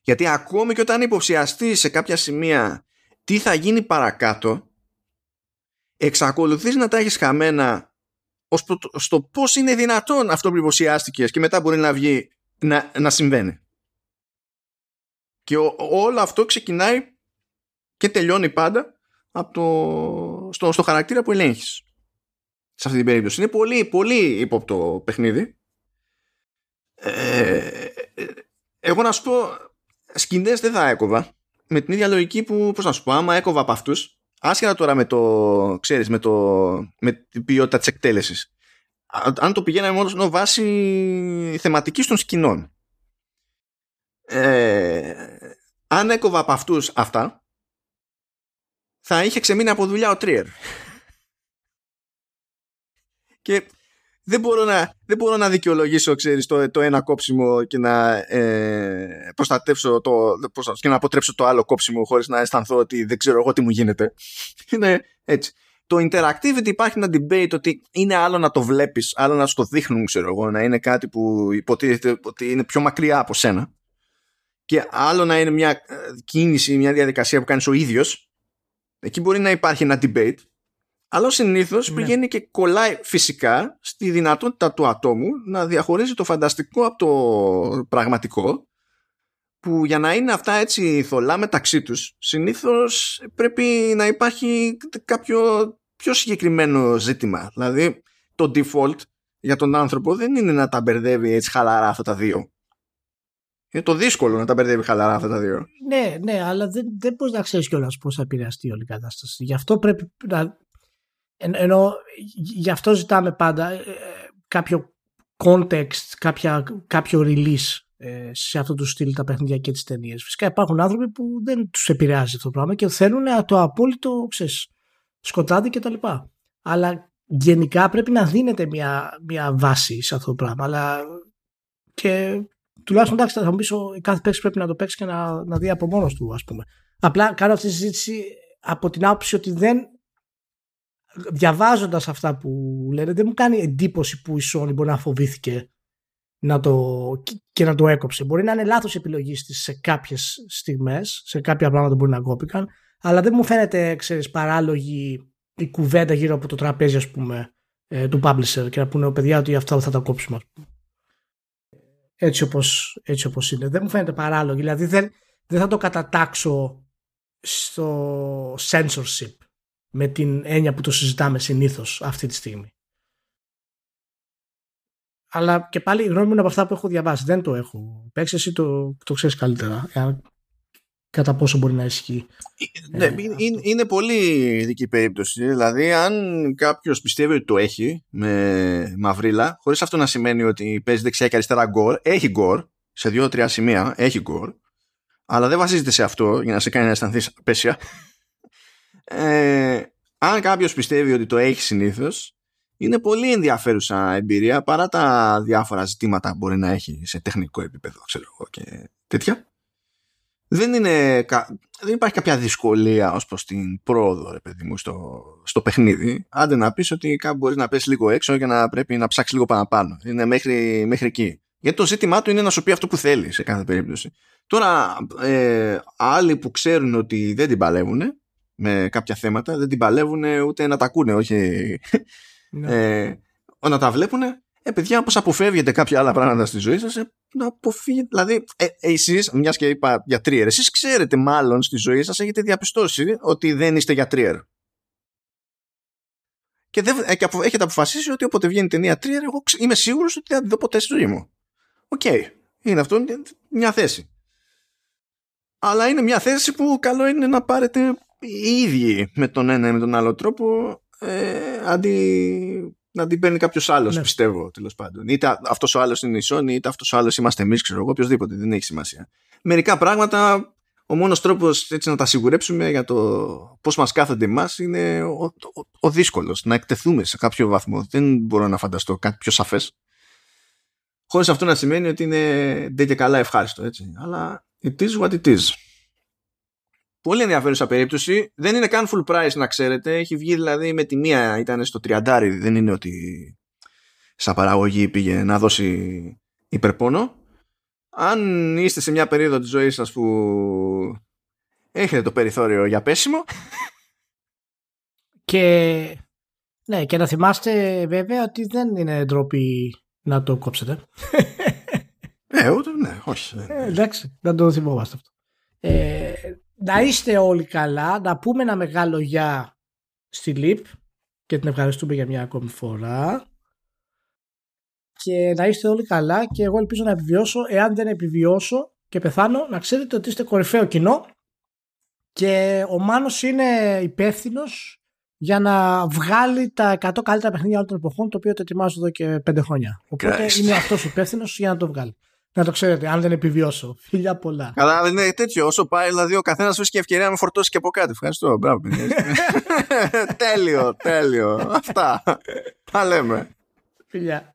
[SPEAKER 1] Γιατί ακόμη και όταν υποψιαστεί σε κάποια σημεία τι θα γίνει παρακάτω, εξακολουθείς να τα έχεις χαμένα ως στο πώς είναι δυνατόν αυτό που υποψιάστηκες και μετά μπορεί να βγει να, να συμβαίνει. Και όλο αυτό ξεκινάει και τελειώνει πάντα από το, στο, στο χαρακτήρα που ελέγχεις. Σε αυτή την περίπτωση. Είναι πολύ, πολύ ύποπτο παιχνίδι. Ε, εγώ να σου πω, σκηνές δεν θα έκοβα. Με την ίδια λογική που, πώς να σου πω, άμα έκοβα από αυτούς, άσχετα τώρα με το, ξέρεις, με, το, με την ποιότητα της εκτέλεσης. Αν το πηγαίναμε μόνο βάση θεματικής των σκηνών. Ε, αν έκοβα από αυτούς αυτά, θα είχε ξεμείνει από δουλειά ο Τρίερ. Και δεν μπορώ να, δεν μπορώ να δικαιολογήσω ξέρεις, το, το ένα κόψιμο και να ε, προστατεύσω το, και να αποτρέψω το άλλο κόψιμο χωρίς να αισθανθώ ότι δεν ξέρω εγώ τι μου γίνεται. Είναι έτσι. Το interactivity υπάρχει ένα debate ότι είναι άλλο να το βλέπεις, άλλο να σου το δείχνουν, ξέρω εγώ, να είναι κάτι που υποτίθεται ότι είναι πιο μακριά από σένα. Και άλλο να είναι μια ε, κίνηση, μια διαδικασία που κάνεις ο ίδιος. Εκεί μπορεί να υπάρχει ένα debate. Αλλά συνήθως ναι. πηγαίνει και κολλάει φυσικά στη δυνατότητα του ατόμου να διαχωρίζει το φανταστικό από το πραγματικό που για να είναι αυτά έτσι θολά μεταξύ τους συνήθως πρέπει να υπάρχει κάποιο πιο συγκεκριμένο ζήτημα. Δηλαδή το default για τον άνθρωπο δεν είναι να τα μπερδεύει έτσι χαλαρά αυτά τα δύο. Είναι το δύσκολο να τα μπερδεύει χαλαρά αυτά τα δύο.
[SPEAKER 2] Ναι, ναι, αλλά δεν, δεν μπορείς να ξέρεις κιόλας πώς θα επηρεαστεί όλη η κατάσταση. Γι' αυτό πρέπει να. Εν, ενώ γι' αυτό ζητάμε πάντα ε, κάποιο context, κάποια, κάποιο release ε, σε αυτό το στυλ τα παιχνίδια και τις ταινίες. Φυσικά υπάρχουν άνθρωποι που δεν τους επηρεάζει αυτό το πράγμα και θέλουν το απόλυτο ξέρεις, σκοτάδι κτλ. Αλλά γενικά πρέπει να δίνεται μια, μια βάση σε αυτό το πράγμα. Αλλά και τουλάχιστον εντάξει, θα μου πεις κάθε παίκτης πρέπει να το παίξει και να, να δει από μόνος του, ας πούμε. Απλά κάνω αυτή τη συζήτηση από την άποψη ότι δεν. Διαβάζοντας αυτά που λένε, δεν μου κάνει εντύπωση που η Sony μπορεί να φοβήθηκε να το, και να το έκοψε. Μπορεί να είναι λάθος επιλογής της σε κάποιες στιγμές, σε κάποια πράγματα που μπορεί να κόπηκαν, αλλά δεν μου φαίνεται, ξέρεις, παράλογη η κουβέντα γύρω από το τραπέζι, ας πούμε, ε, του publisher και να πούνε, παιδιά, ότι αυτά θα τα κόψουμε, ας πούμε έτσι όπως, έτσι όπως είναι. Δεν μου φαίνεται παράλογο. Δηλαδή δεν, δεν θα το κατατάξω στο censorship με την έννοια που το συζητάμε συνήθως αυτή τη στιγμή. Αλλά και πάλι η γνώμη μου είναι από αυτά που έχω διαβάσει. Δεν το έχω παίξει. Εσύ το, το ξέρεις καλύτερα κατά πόσο μπορεί να ισχύει.
[SPEAKER 1] Ναι, ε, είναι, είναι, πολύ ειδική περίπτωση. Δηλαδή, αν κάποιος πιστεύει ότι το έχει με μαυρίλα, χωρίς αυτό να σημαίνει ότι παίζει δεξιά και αριστερά γκορ, έχει γκορ σε δύο-τρία σημεία, έχει γκορ, αλλά δεν βασίζεται σε αυτό για να σε κάνει να αισθανθείς απέσια. Ε, αν κάποιος πιστεύει ότι το έχει συνήθως, είναι πολύ ενδιαφέρουσα εμπειρία παρά τα διάφορα ζητήματα που μπορεί να έχει σε τεχνικό επίπεδο, ξέρω εγώ και τέτοια δεν, είναι, δεν υπάρχει κάποια δυσκολία ως προς την πρόοδο ρε παιδί μου, στο, στο παιχνίδι. Άντε να πεις ότι κάπου μπορείς να πέσει λίγο έξω για να πρέπει να ψάξεις λίγο παραπάνω. Είναι μέχρι, μέχρι εκεί. Γιατί το ζήτημά του είναι να σου πει αυτό που θέλεις σε κάθε περίπτωση. Τώρα, ε, άλλοι που ξέρουν ότι δεν την παλεύουν με κάποια θέματα, δεν την παλεύουν ούτε να τα ακούνε, όχι ναι. ε, να τα βλέπουν ε, παιδιά, όπως αποφεύγετε κάποια άλλα πράγματα στη ζωή σας, ε, να αποφύγετε. Δηλαδή, ε, εσείς, μιας και είπα για τρίερ, εσείς ξέρετε μάλλον στη ζωή σας, έχετε διαπιστώσει ότι δεν είστε για τρίερ. Και, δεν, ε, και έχετε αποφασίσει ότι όποτε βγαίνει ταινία τρίερ, εγώ είμαι σίγουρος ότι δεν θα δω ποτέ στη ζωή μου. OK. Okay. Είναι αυτό μια θέση. Αλλά είναι μια θέση που καλό είναι να πάρετε οι ίδιοι με τον ένα ή με τον άλλο τρόπο ε, αντί να την παίρνει κάποιος άλλος, ναι. πιστεύω τέλος πάντων. Είτε αυτός ο άλλος είναι η Sony, είτε αυτός ο άλλος είμαστε εμείς, ξέρω εγώ, οποιοδήποτε. Δεν έχει σημασία. Μερικά πράγματα, ο μόνος τρόπος να τα σιγουρέψουμε για το πώς μας κάθονται εμάς είναι ο, ο, ο δύσκολος. Να εκτεθούμε σε κάποιο βαθμό. Δεν μπορώ να φανταστώ κάτι πιο σαφές. Χωρίς αυτό να σημαίνει ότι είναι ντε και καλά ευχάριστο, έτσι. Αλλά it is what it is. Πολύ ενδιαφέρουσα περίπτωση. Δεν είναι καν full price να ξέρετε. Έχει βγει δηλαδή με τη μία ήταν στο 30. Δεν είναι ότι σαν παραγωγή πήγε να δώσει υπερπόνο. Αν είστε σε μια περίοδο της ζωής σας που έχετε το περιθώριο για πέσιμο.
[SPEAKER 2] Και, ναι, και να θυμάστε βέβαια ότι δεν είναι ντροπή να το κόψετε.
[SPEAKER 1] Ε, ούτε, ναι, όχι.
[SPEAKER 2] Ε, εντάξει, να το θυμόμαστε αυτό. Ε, να είστε όλοι καλά, να πούμε ένα μεγάλο γεια στη ΛΥΠ και την ευχαριστούμε για μια ακόμη φορά και να είστε όλοι καλά και εγώ ελπίζω να επιβιώσω εάν δεν επιβιώσω και πεθάνω να ξέρετε ότι είστε κορυφαίο κοινό και ο Μάνος είναι υπεύθυνος για να βγάλει τα 100 καλύτερα παιχνίδια όλων των εποχών το οποίο το ετοιμάζω εδώ και 5 χρόνια. Οπότε είναι αυτός υπεύθυνος για να το βγάλει. Να το ξέρετε, αν δεν επιβιώσω. Φιλιά πολλά.
[SPEAKER 1] Καλά, δεν είναι τέτοιο. Όσο πάει, δηλαδή ο καθένας βρίσκει ευκαιρία να με φορτώσει και από κάτι. Ευχαριστώ. Μπράβο, τέλειο, τέλειο. Αυτά. Τα λέμε.
[SPEAKER 2] Φιλιά.